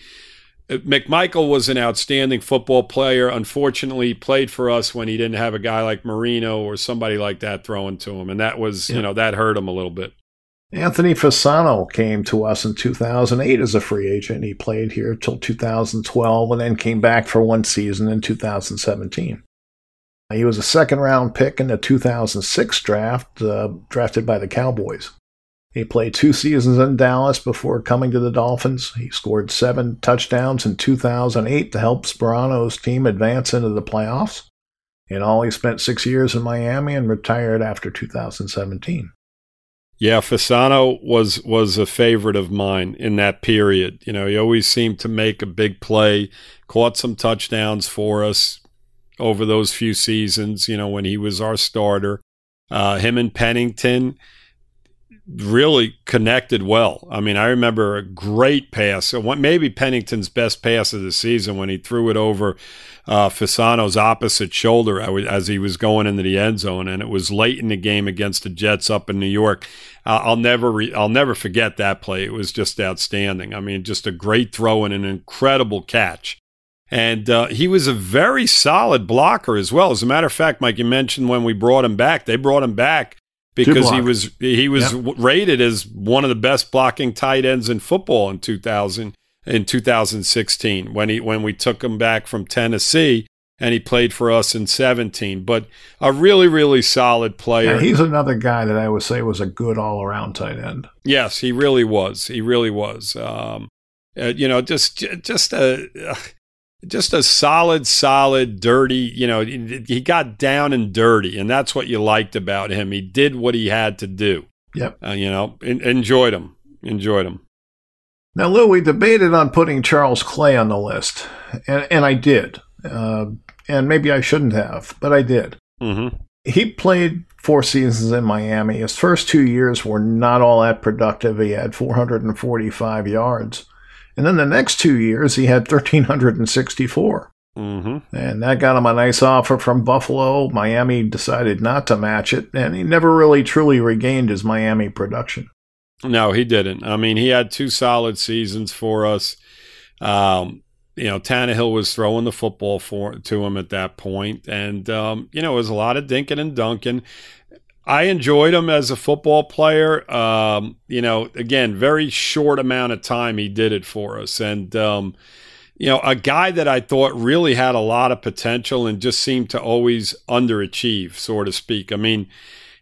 uh, McMichael was an outstanding football player. Unfortunately, he played for us when he didn't have a guy like Marino or somebody like that throwing to him, and that was, yeah. you know, that hurt him a little bit. Anthony Fasano came to us in 2008 as a free agent. He played here till 2012 and then came back for one season in 2017. He was a second round pick in the 2006 draft, uh, drafted by the Cowboys. He played two seasons in Dallas before coming to the Dolphins. He scored seven touchdowns in 2008 to help Sparano's team advance into the playoffs. In all, he spent six years in Miami and retired after 2017. Yeah, Fasano was was a favorite of mine in that period. You know, he always seemed to make a big play, caught some touchdowns for us over those few seasons. You know, when he was our starter, uh, him and Pennington really connected well. I mean, I remember a great pass, maybe Pennington's best pass of the season when he threw it over uh, Fasano's opposite shoulder as he was going into the end zone, and it was late in the game against the Jets up in New York. I'll never re- I'll never forget that play. It was just outstanding. I mean, just a great throw and an incredible catch. And uh, he was a very solid blocker as well. As a matter of fact, Mike, you mentioned when we brought him back, they brought him back because he was he was yep. rated as one of the best blocking tight ends in football in 2000 in 2016 when he when we took him back from Tennessee and he played for us in 17 but a really really solid player. Yeah, he's another guy that i would say was a good all-around tight end. Yes he really was. He really was. Um, uh, you know just just a just a solid, solid, dirty, you know, he got down and dirty, and that's what you liked about him. He did what he had to do. Yep. Uh, you know, enjoyed him. Enjoyed him. Now, Lou, we debated on putting Charles Clay on the list, and, and I did. Uh, and maybe I shouldn't have, but I did. Mm-hmm. He played four seasons in Miami. His first two years were not all that productive. He had 445 yards. And then the next two years, he had 1,364. Mm-hmm. And that got him a nice offer from Buffalo. Miami decided not to match it, and he never really truly regained his Miami production. No, he didn't. I mean, he had two solid seasons for us. Um, you know, Tannehill was throwing the football for to him at that point, and um, you know, it was a lot of dinking and dunking. I enjoyed him as a football player. Um, you know, again, very short amount of time he did it for us, and um, you know, a guy that I thought really had a lot of potential and just seemed to always underachieve, so to speak. I mean,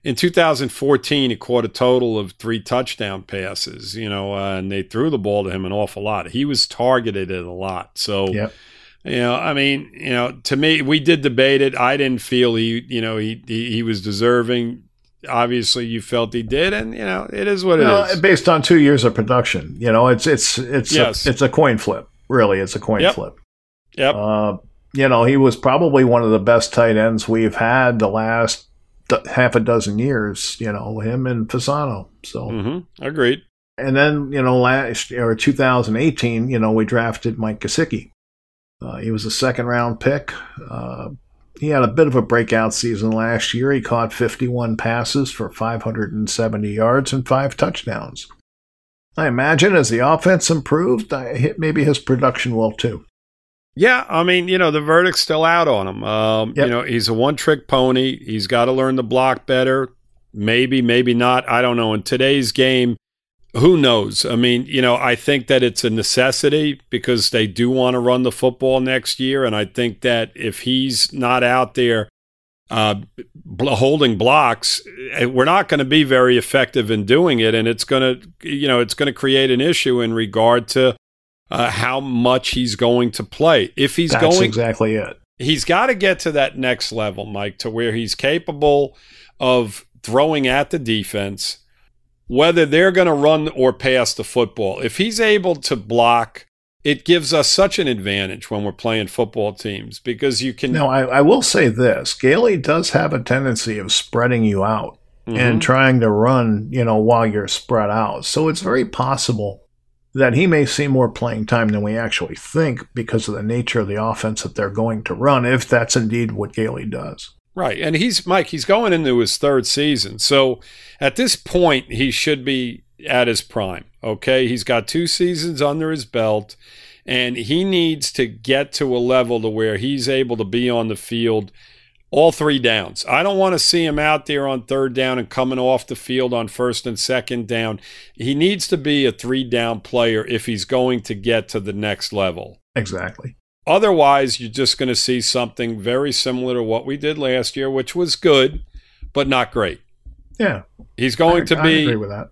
in 2014, he caught a total of three touchdown passes, you know, uh, and they threw the ball to him an awful lot. He was targeted at a lot. So, Yep. you know, I mean, you know, to me, we did debate it. I didn't feel he, you know, he he, he was deserving. Obviously, you felt he did, and you know, it is what it is. Well, based on two years of production, you know, it's it's it's Yes. a, it's a coin flip. Really, it's a coin Yep. flip. Yep. Uh, you know, he was probably one of the best tight ends we've had the last d- half a dozen years. You know, him and Fasano. So, hmm Agreed. and then you know, last or 2018, you know, we drafted Mike Gesicki. Uh, he was a second round pick. Uh, he had a bit of a breakout season last year. He caught 51 passes for 570 yards and five touchdowns. I imagine as the offense improved, I, maybe his production will too. Yeah, I mean, you know, the verdict's still out on him. Um, Yep. You know, he's a one-trick pony. He's got to learn the block better. Maybe, maybe not. I don't know. In today's game, who knows? I mean, you know, I think that it's a necessity because they do want to run the football next year, and I think that if he's not out there uh, holding blocks, eh, we're not going to be very effective in doing it, and it's going to, you know, it's going to create an issue in regard to uh, how much he's going to play. If he's That's going, exactly it. he's got to get to that next level, Mike, to where he's capable of throwing at the defense, whether they're going to run or pass the football. If he's able to block, it gives us such an advantage when we're playing football teams because you can. Now, I, I will say this: Gailey does have a tendency of spreading you out Mhm. and trying to run, you know, while you're spread out. So it's very possible that he may see more playing time than we actually think because of the nature of the offense that they're going to run, if that's indeed what Gailey does. Right. And he's, Mike, he's going into his third season. So at this point, he should be at his prime. Okay. He's got two seasons under his belt, and he needs to get to a level to where he's able to be on the field all three downs. I don't want to see him out there on third down and coming off the field on first and second down. He needs to be a three down player if he's going to get to the next level. Exactly. Otherwise, you're just going to see something very similar to what we did last year, which was good, but not great. Yeah. He's going I- to be agree with that.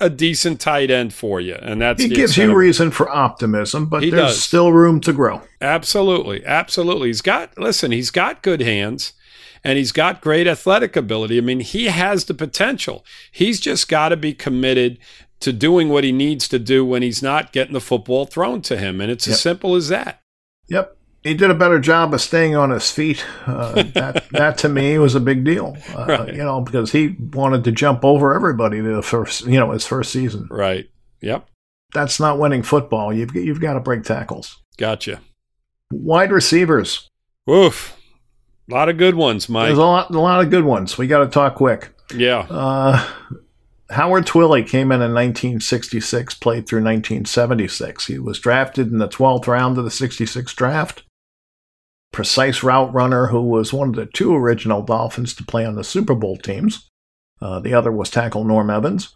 a decent tight end for you, and that's He gives you reason for optimism, but He there's does. still room to grow. Absolutely, absolutely. He's got listen. He's got good hands, and he's got great athletic ability. I mean, he has the potential. He's just got to be committed to doing what he needs to do when he's not getting the football thrown to him, and it's Yep. as simple as that. Yep. He did a better job of staying on his feet. Uh, that, that to me was a big deal, uh, Right. you know, because he wanted to jump over everybody the first, you know, his first season. Right. Yep. That's not winning football. You've you've got to break tackles. Gotcha. Wide receivers. Woof. A lot of good ones, Mike. There's a lot, a lot of good ones. We got to talk quick. Yeah. Uh, Howard Twilley came in in 1966, played through 1976. He was drafted in the 12th round of the 66 draft. Precise route runner who was one of the two original Dolphins to play on the Super Bowl teams. Uh, the other was tackle Norm Evans.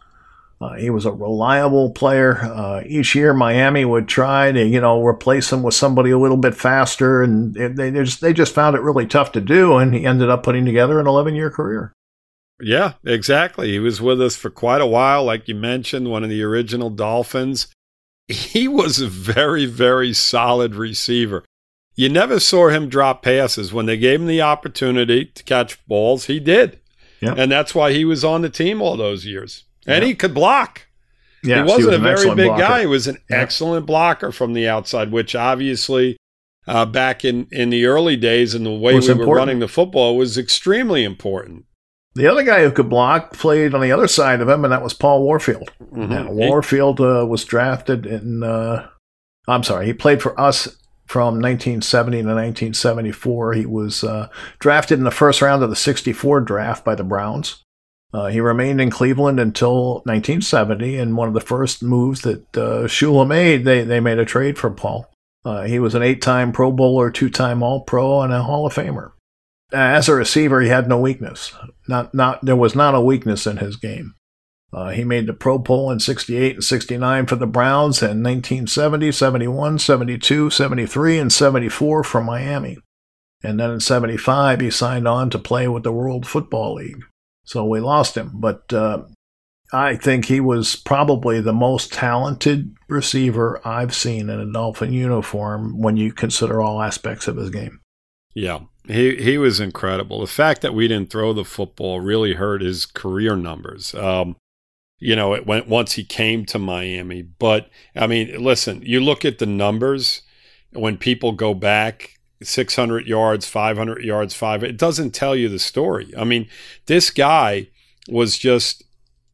Uh, he was a reliable player. Uh, each year, Miami would try to, you know, replace him with somebody a little bit faster, and it, they just they just found it really tough to do. And he ended up putting together an 11 year career. Yeah, exactly. He was with us for quite a while, like you mentioned, one of the original Dolphins. He was a very, very solid receiver. You never saw him drop passes. When they gave him the opportunity to catch balls, he did. Yeah. And that's why he was on the team all those years. And Yeah. he could block. Yes, he wasn't was a very big blocker. guy. He was an Yeah. excellent blocker from the outside, which obviously uh, back in, in the early days and the way we Was were running the football was extremely important. The other guy who could block played on the other side of him, and that was Paul Warfield. Mhm. Now, Warfield uh, was drafted in. Uh, I'm sorry, he played for us from 1970 to 1974. He was uh, drafted in the first round of the 64 draft by the Browns. Uh, he remained in Cleveland until 1970, and one of the first moves that uh, Shula made, they, they made a trade for Paul. Uh, he was an eight time Pro Bowler, two time All Pro, and a Hall of Famer. As a receiver, he had no weakness. Not not there was not a weakness in his game. Uh, he made the Pro Bowl in 68 and 69 for the Browns and 1970, 71, 72, 73, and 74 for Miami. And then in 75, he signed on to play with the World Football League. So we lost him. But uh, I think he was probably the most talented receiver I've seen in a Dolphin uniform when you consider all aspects of his game. Yeah, he he was incredible. The fact that we didn't throw the football really hurt his career numbers. Um, you know, it went once he came to Miami. But I mean, listen, you look at the numbers when people go back 600 yards, 500 yards, five, it doesn't tell you the story. I mean, this guy was just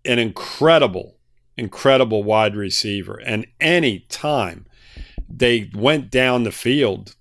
an incredible, incredible wide receiver. And any time they went down the field,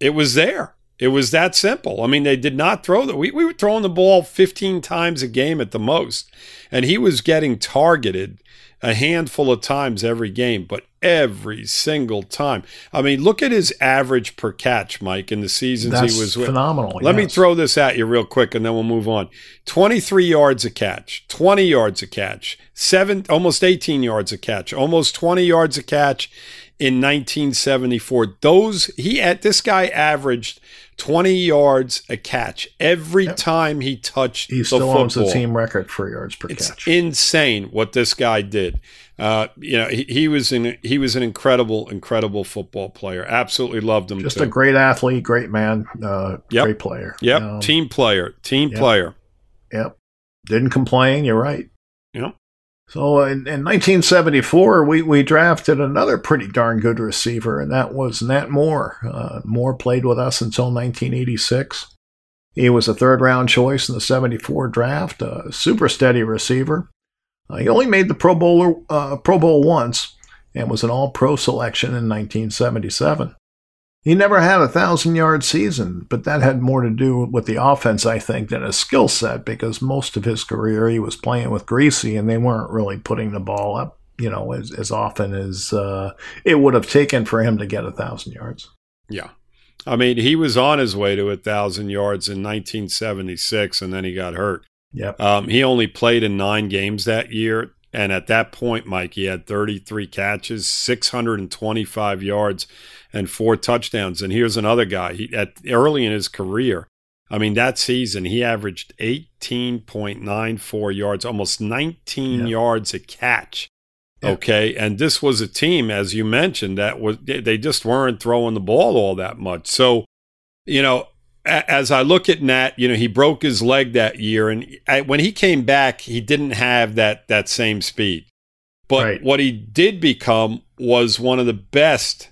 it was there. It was that simple. I mean, they did not throw the we, we were throwing the ball 15 times a game at the most. And he was getting targeted a handful of times every game, but every single time. I mean, look at his average per catch, Mike, in the seasons That's he was with. phenomenal. Let yes. me throw this at you real quick and then we'll move on. 23 yards a catch, 20 yards a catch, 7 almost 18 yards a catch, almost 20 yards a catch in 1974. Those he at this guy averaged 20 yards a catch every Yep. time he touched He the still football. owns the team record for yards per It's catch. insane what this guy did. Uh, you know, he, he was an he was an incredible, incredible football player. Absolutely loved him. Just too. a great athlete, great man, uh, Yep. great player. yep, Um, team player, team yep. player. Yep. Didn't complain. You're right. So in, in 1974, we, we drafted another pretty darn good receiver, and that was Nat Moore. Uh, Moore played with us until 1986. He was a third round choice in the 74 draft, a super steady receiver. Uh, he only made the Pro Bowl, uh, Pro Bowl once and was an all pro selection in 1977. He never had a thousand yard season, but that had more to do with the offense, I think, than his skill set because most of his career he was playing with Griese and they weren't really putting the ball up, you know, as, as often as uh, it would have taken for him to get a thousand yards. Yeah. I mean, he was on his way to a thousand yards in 1976, and then he got hurt. Yep. Um, he only played in nine games that year. And at that point, Mike, he had 33 catches, 625 yards, and four touchdowns. And here's another guy. He at early in his career, I mean, that season he averaged 18.94 yards, almost 19 Yeah. yards a catch. Okay, and this was a team, as you mentioned, that was they just weren't throwing the ball all that much. So, you know, a- as I look at Nat, you know, he broke his leg that year, and I, when he came back, he didn't have that that same speed. But Right. what he did become was one of the best,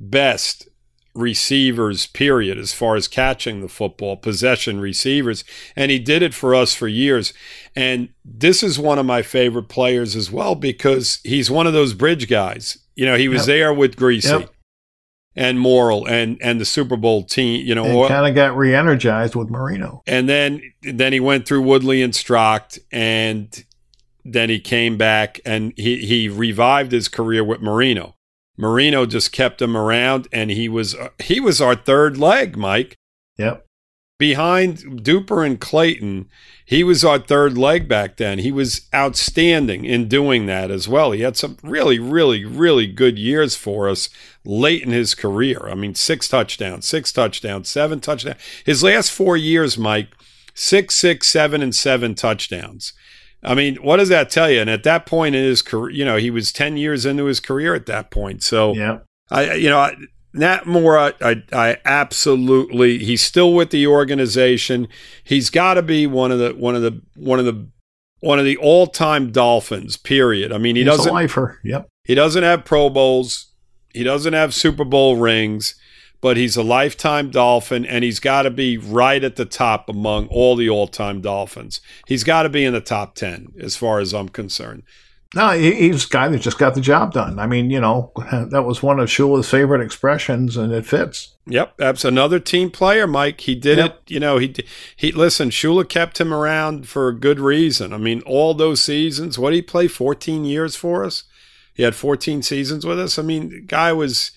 best receivers, period, as far as catching the football, possession receivers. And he did it for us for years. And this is one of my favorite players as well because he's one of those bridge guys. You know, he was Yep. there with Griese Yep. and Morrall and and the Super Bowl team, you know, kind of got re energized with Marino. and then then he went through Woodley and Strock, and then he came back and he he revived his career with Marino. Marino just kept him around, and he was uh, he was our third leg, Mike. Yep. Behind Duper and Clayton, he was our third leg back then. He was outstanding in doing that as well. He had some really, really, really good years for us late in his career. I mean, six touchdowns, six touchdowns, seven touchdowns. His last four years, Mike, six, six, seven, and seven touchdowns. I mean, what does that tell you? And at that point in his career, you know, he was 10 years into his career at that point. So, yeah. I, you know, I- Nat Moore, I, I, I absolutely, he's still with the organization. He's got to be one of the, one of the, one of the, one of the all-time Dolphins. Period. I mean, he He's doesn't, a lifer. Yep. he doesn't have Pro Bowls, he doesn't have Super Bowl rings, but he's a lifetime Dolphin, and he's got to be right at the top among all the all-time Dolphins. He's got to be in the top ten, as far as I'm concerned. No, he's a guy that just got the job done. I mean, you know, that was one of Shula's favorite expressions, and it fits. Yep, that's another team player, Mike. He did Yep. it. You know, he he listen. Shula kept him around for a good reason. I mean, all those seasons. What did he play? Fourteen years for us. He had fourteen seasons with us. I mean, the guy was,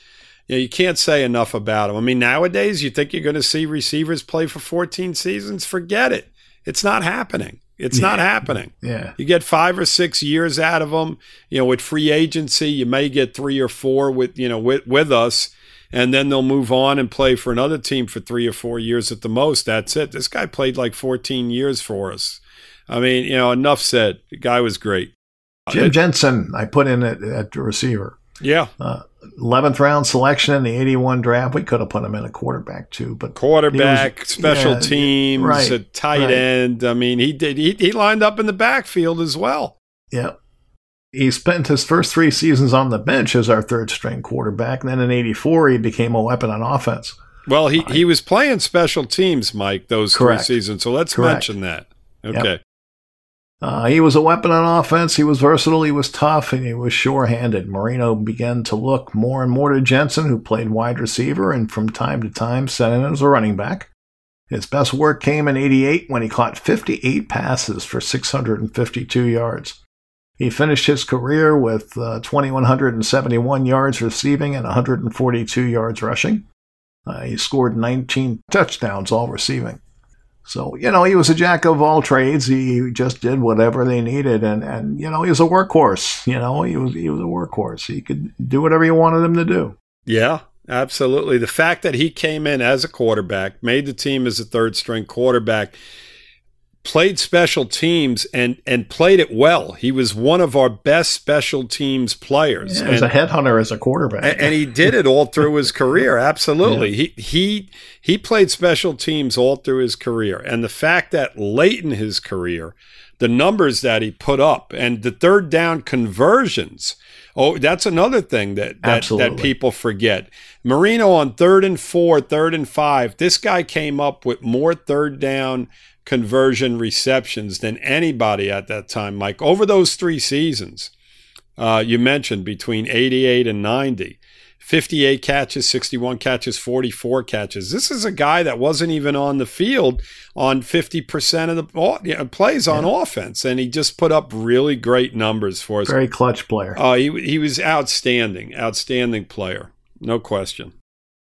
you, know, you can't say enough about him. I mean, nowadays, you think you're going to see receivers play for 14 seasons? Forget it. It's not happening. It's Yeah. not happening. Yeah. You get five or six years out of them. You know, with free agency, you may get three or four with you know with with us, and then they'll move on and play for another team for three or four years at the most. That's it. This guy played like 14 years for us. I mean, you know, enough said. The guy was great. Jim Uh, Jensen, I put in at, at the receiver. yeah, Eleventh round selection in the '81 draft. We could have put him in a quarterback too, but quarterback, was- special yeah, teams, right, a tight right. end. I mean, he did. He, he lined up in the backfield as well. yeah. He spent his first three seasons on the bench as our third string quarterback, and then in '84 he became a weapon on offense. Well, he, he was playing special teams, Mike, those Correct. three seasons. So let's Correct. mention that. Yep. Uh, he was a weapon on offense. He was versatile. He was tough, and he was sure-handed. Marino began to look more and more to Jensen, who played wide receiver and from time to time set in as a running back. His best work came in '88 when he caught 58 passes for 652 yards. He finished his career with uh, 2,171 yards receiving and 142 yards rushing. Uh, he scored 19 touchdowns, all receiving. So, you know, he was a jack of all trades. He just did whatever they needed. And, and you know, he was a workhorse. You know, he was, he was a workhorse. He could do whatever you wanted him to do. Yeah, absolutely. The fact that he came in as a quarterback, made the team as a third string quarterback, played special teams and and played it well. He was one of our best special teams players. Yeah, as a headhunter, as a quarterback. and, and he did it all through his career. Absolutely. He he he played special teams all through his career. And the fact that late in his career, the numbers that he put up and the third down conversions. Oh, that's another thing that that, that people forget. Marino on third and four, third and five. This guy came up with more third down conversion receptions than anybody at that time, Mike. Over those three seasons, uh, you mentioned between 88 and 90. 58 catches, 61 catches, 44 catches. This is a guy that wasn't even on the field on 50% of the ball, you know, plays on offense, and he just put up really great numbers for us. Very clutch player. Oh, he, he was outstanding, outstanding player. No question.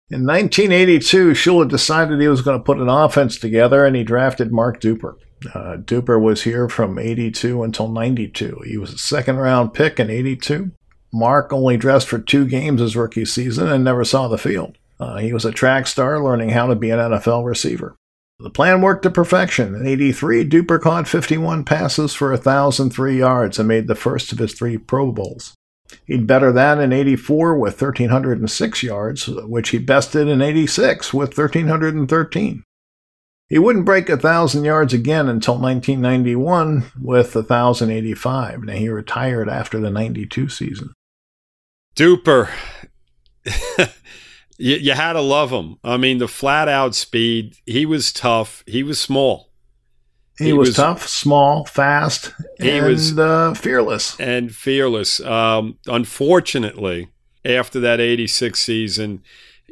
In 1982, Shula decided he was going to put an offense together, and he drafted Mark Duper. Uh, Duper was here from 82 until 92. He was a second round pick in 82. Mark only dressed for two games his rookie season and never saw the field. Uh, he was a track star learning how to be an NFL receiver. The plan worked to perfection. In 83, Duper caught 51 passes for 1,003 yards and made the first of his three Pro Bowls. He'd better that in 84 with 1,306 yards, which he bested in 86 with 1,313. He wouldn't break 1,000 yards again until 1991 with 1,085. Now, he retired after the 92 season. Duper. you, you had to love him. I mean, the flat out speed. He was tough. He was small. He, He was, was- tough, small, fast, He and was- uh, fearless. and fearless. Um, unfortunately, after that '86 season,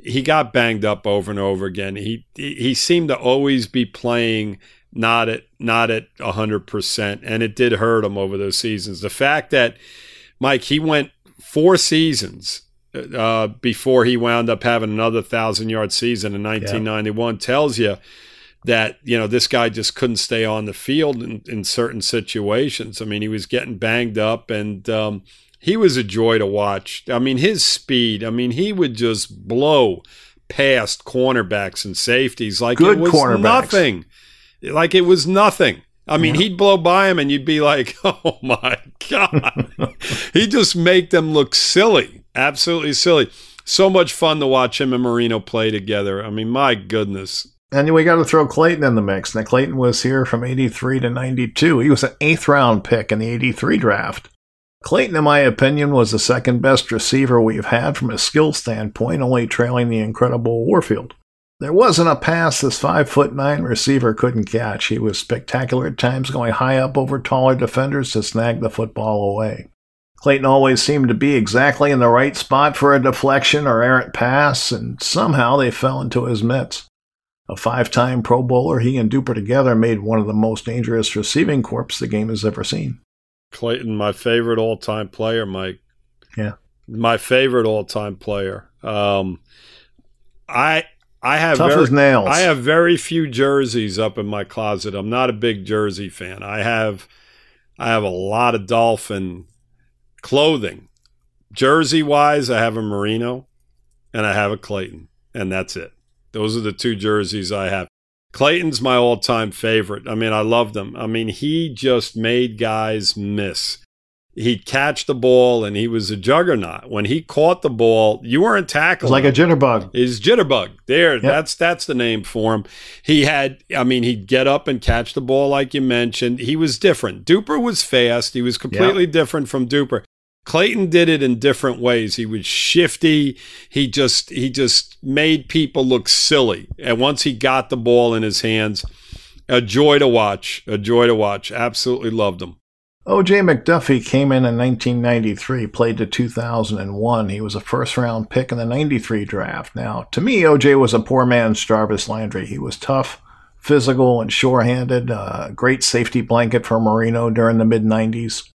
he got banged up over and over again. He he seemed to always be playing not at not at hundred percent, and it did hurt him over those seasons. The fact that Mike he went four seasons uh, before he wound up having another thousand yard season in 1991 tells you that you know this guy just couldn't stay on the field in, in certain situations. I mean, he was getting banged up, and um, he was a joy to watch. I mean, his speed. I mean, he would just blow past cornerbacks and safeties like Good it was cornerbacks. nothing. Like it was nothing. I mean, Yeah. he'd blow by him, and you'd be like, "Oh my god!" he'd just make them look silly, absolutely silly. So much fun to watch him and Marino play together. I mean, my goodness. And we got to throw Clayton in the mix. Now, Clayton was here from 83 to 92. He was an eighth round pick in the 83 draft. Clayton, in my opinion, was the second best receiver we've had from a skill standpoint, only trailing the incredible Warfield. There wasn't a pass this five foot nine receiver couldn't catch. He was spectacular at times, going high up over taller defenders to snag the football away. Clayton always seemed to be exactly in the right spot for a deflection or errant pass, and somehow they fell into his mitts. A five time Pro Bowler, he and Duper together made one of the most dangerous receiving corps the game has ever seen. Clayton, my favorite all time player, Mike. Yeah. My favorite all time player. Um, I I have Tough very, as nails. I have very few jerseys up in my closet. I'm not a big jersey fan. I have I have a lot of dolphin clothing. Jersey wise, I have a Marino and I have a Clayton, and that's it. Those are the two jerseys I have. Clayton's my all time favorite. I mean, I love them. I mean, he just made guys miss. He'd catch the ball and he was a juggernaut. When he caught the ball, you weren't tackling. like a jitterbug. Is jitterbug there? That's that's the name for him. He had, I mean, he'd get up and catch the ball like you mentioned. He was different. Duper was fast. He was completely different from Duper. Clayton did it in different ways. He was shifty. He just he just made people look silly. And once he got the ball in his hands, a joy to watch. A joy to watch. Absolutely loved him. O.J. McDuffie came in in 1993, played to 2001. He was a first round pick in the 93 draft. Now, to me, O.J. was a poor man's Jarvis Landry. He was tough, physical, and sure handed. Uh, great safety blanket for Marino during the mid 90s.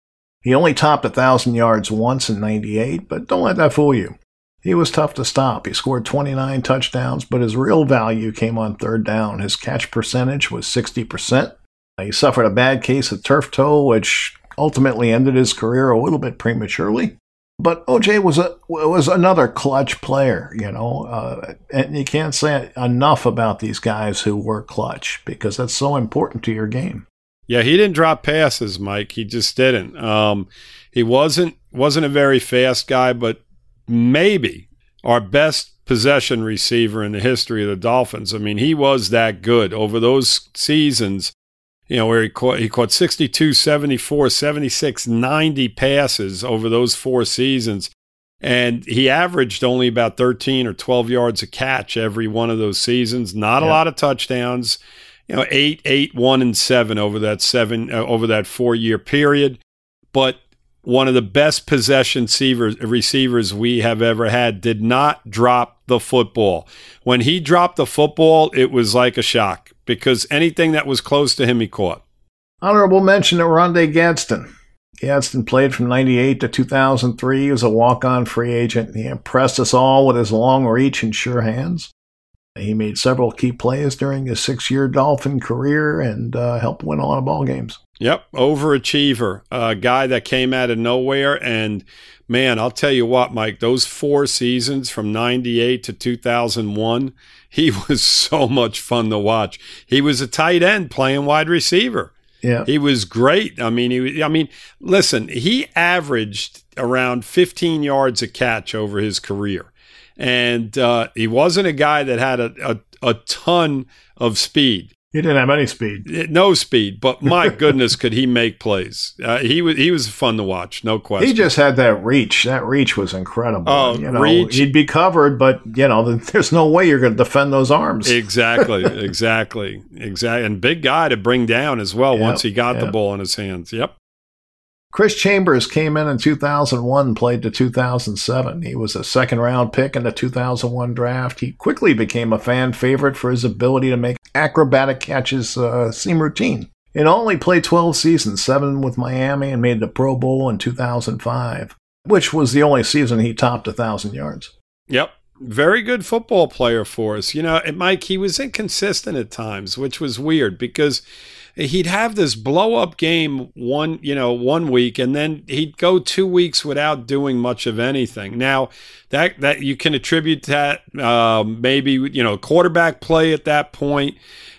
He only topped 1,000 yards once in 98, but don't let that fool you. He was tough to stop. He scored 29 touchdowns, but his real value came on third down. His catch percentage was 60%. He suffered a bad case of turf toe, which ultimately ended his career a little bit prematurely. But OJ was a was another clutch player, you know, uh, and you can't say enough about these guys who were clutch because that's so important to your game. Yeah, he didn't drop passes, Mike. He just didn't. Um, he wasn't wasn't a very fast guy, but maybe our best possession receiver in the history of the Dolphins. I mean, he was that good over those seasons. You know, where he caught he caught 62, 74, 76, 90 passes over those four seasons. And he averaged only about 13 or 12 yards a catch every one of those seasons. Not a lot of touchdowns you know eight eight one and seven over that seven uh, over that four year period but one of the best possession receivers, receivers we have ever had did not drop the football when he dropped the football it was like a shock because anything that was close to him he caught Honorable mention to Oronde Gadsden. Gadsden played from 98 to 2003. He was a walk on free agent. He impressed us all with his long reach and sure hands. He made several key plays during his six year Dolphin career and uh, helped win a lot of ball games. Yep, overachiever, a guy that came out of nowhere. And man, I'll tell you what, Mike, those four seasons from 98 to 2001, he was so much fun to watch. He was a tight end playing wide receiver. Yeah. He was great. I mean, he, I mean, listen, he averaged around 15 yards a catch over his career. And uh, he wasn't a guy that had a, a, a ton of speed He didn't have any speed. no speed, but my goodness, could he make plays? Uh, he was he was fun to watch, no question. He just had that reach. That reach was incredible. Oh, you know, reach. He'd be covered, but you know, there's no way you're going to defend those arms. exactly, exactly, exactly, and big guy to bring down as well Yep, once he got the ball in his hands. Yep. Chris Chambers came in in 2001, played to 2007. He was a second round pick in the 2001 draft. He quickly became a fan favorite for his ability to make acrobatic catches uh, seem routine. In only played 12 seasons, seven with Miami, and made the Pro Bowl in 2005, which was the only season he topped 1,000 yards. Yep. Very good football player for us. You know, Mike, he was inconsistent at times, which was weird because he'd have this blow up game one, you know, one week and then he'd go 2 weeks without doing much of anything. Now, that that you can attribute that um, maybe, you know, quarterback play at that point.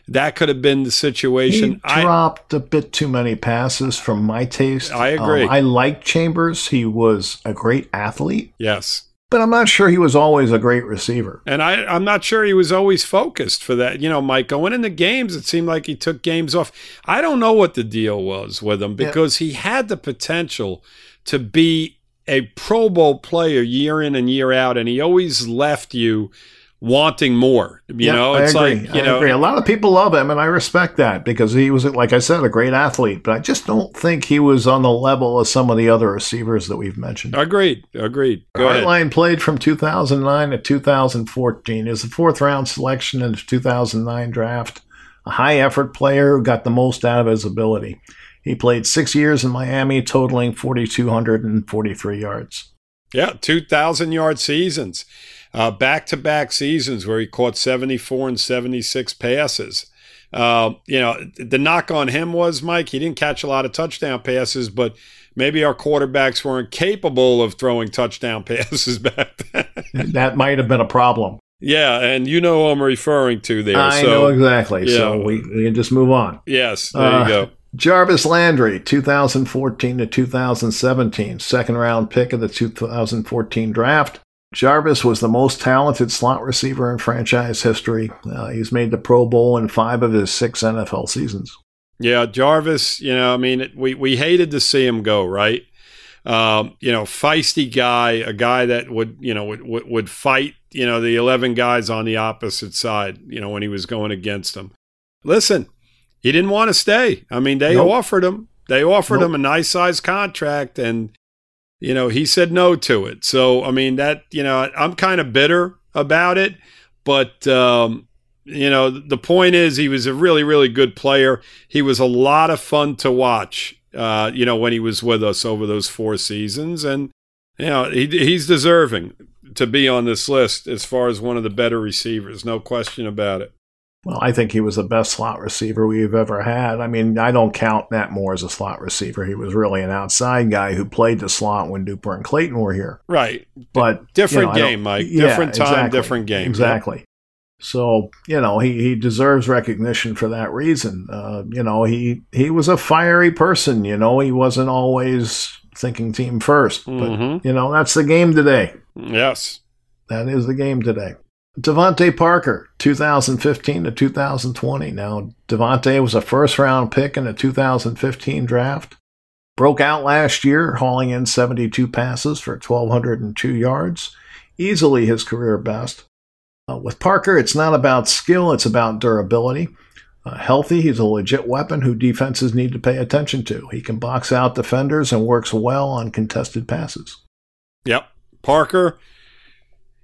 That could have been the situation. He I- dropped a bit too many passes from my taste. I agree. Um, I like Chambers. He was a great athlete, yes. But I'm not sure he was always a great receiver. And I, I'm not sure he was always focused for that. You know, Mike, going into games, it seemed like he took games off. I don't know what the deal was with him Yeah. because he had the potential to be a Pro Bowl player year in and year out, and he always left you wanting more. You know, I it's agree. like, you I know, agree. A lot of people love him, and I respect that because he was, like I said, a great athlete. But I just don't think he was on the level of some of the other receivers that we've mentioned. agreed, agreed. Go ahead. Hartline played from 2009 to 2014. He was a fourth round selection in the 2009 draft. A high effort player who got the most out of his ability. He played six years in Miami, totaling 4,243 yards. Yeah, 2,000 yard seasons. Back to back seasons where he caught 74 and 76 passes. Uh, you know, the knock on him was, Mike, he didn't catch a lot of touchdown passes, but maybe our quarterbacks weren't capable of throwing touchdown passes back then. that might have been a problem. Yeah, and you know who I'm referring to there. I so, know exactly. Yeah. So we, we can just move on. Yes, there uh, you go. Jarvis Landry, 2014 to 2017, second round pick of the 2014 draft. Jarvis was the most talented slot receiver in franchise history. Uh, he's made the Pro Bowl in five of his six NFL seasons. Yeah, Jarvis, you know, I mean, we, we hated to see him go, right? Um, you know, feisty guy, a guy that would, you know, would, would, would fight, you know, the 11 guys on the opposite side, you know, when he was going against them. Listen, he didn't want to stay. I mean, they nope. offered him, they offered nope. him a nice size contract and, you know, he said no to it. So, I mean, that, you know, I'm kind of bitter about it, but, um, you know, the point is he was a really, really good player. He was a lot of fun to watch uh, you know, when he was with us over those four seasons. And, you know, he, he's deserving to be on this list as far as one of the better receivers, no question about it. Well, I think he was the best slot receiver we've ever had. I mean, I don't count Nat Moore as a slot receiver. He was really an outside guy who played the slot when Duper and Clayton were here. Right. But different you know, game, Mike. Yeah, different time, exactly, different game. Exactly. So you know he, he deserves recognition for that reason. Uh, you know he he was a fiery person. You know he wasn't always thinking team 1st but mm-hmm. you know that's the game today. Yes, that is the game today. DeVante Parker, 2015 to 2020. Now DeVante was a first round pick in the 2015 draft. Broke out last year, hauling in 72 passes for 1,202 yards, easily his career best. Uh, with Parker, it's not about skill, it's about durability. Uh, healthy, he's a legit weapon who defenses need to pay attention to. He can box out defenders and works well on contested passes. Yep. Parker,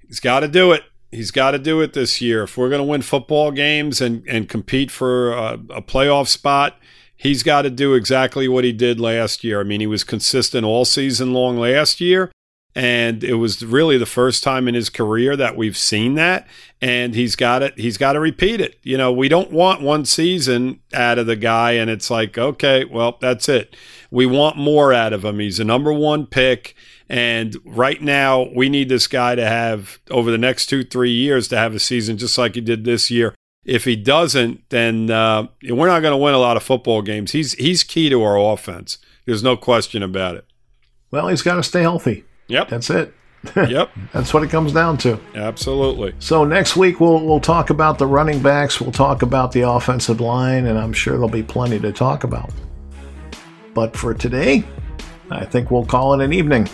he's got to do it. He's got to do it this year. If we're going to win football games and, and compete for a, a playoff spot, he's got to do exactly what he did last year. I mean, he was consistent all season long last year. And it was really the first time in his career that we've seen that. And he's got it. He's got to repeat it. You know, we don't want one season out of the guy and it's like, okay, well, that's it. We want more out of him. He's a number one pick. And right now, we need this guy to have, over the next two, three years, to have a season just like he did this year. If he doesn't, then uh, we're not going to win a lot of football games. He's he's key to our offense. There's no question about it. Well, he's got to stay healthy. Yep. That's it. Yep. That's what it comes down to. Absolutely. So next week we'll we'll talk about the running backs, we'll talk about the offensive line, and I'm sure there'll be plenty to talk about. But for today, I think we'll call it an evening.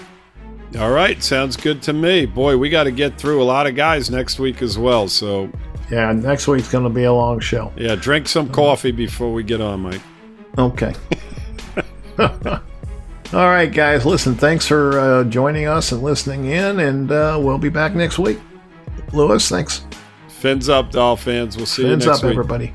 All right, sounds good to me. Boy, we got to get through a lot of guys next week as well. So yeah, next week's going to be a long show. Yeah, drink some coffee before we get on, Mike. Okay. All right, guys, listen, thanks for uh, joining us and listening in, and uh, we'll be back next week. Lewis, thanks. Fins up, Dolphins. We'll see Fins you next up, week. everybody.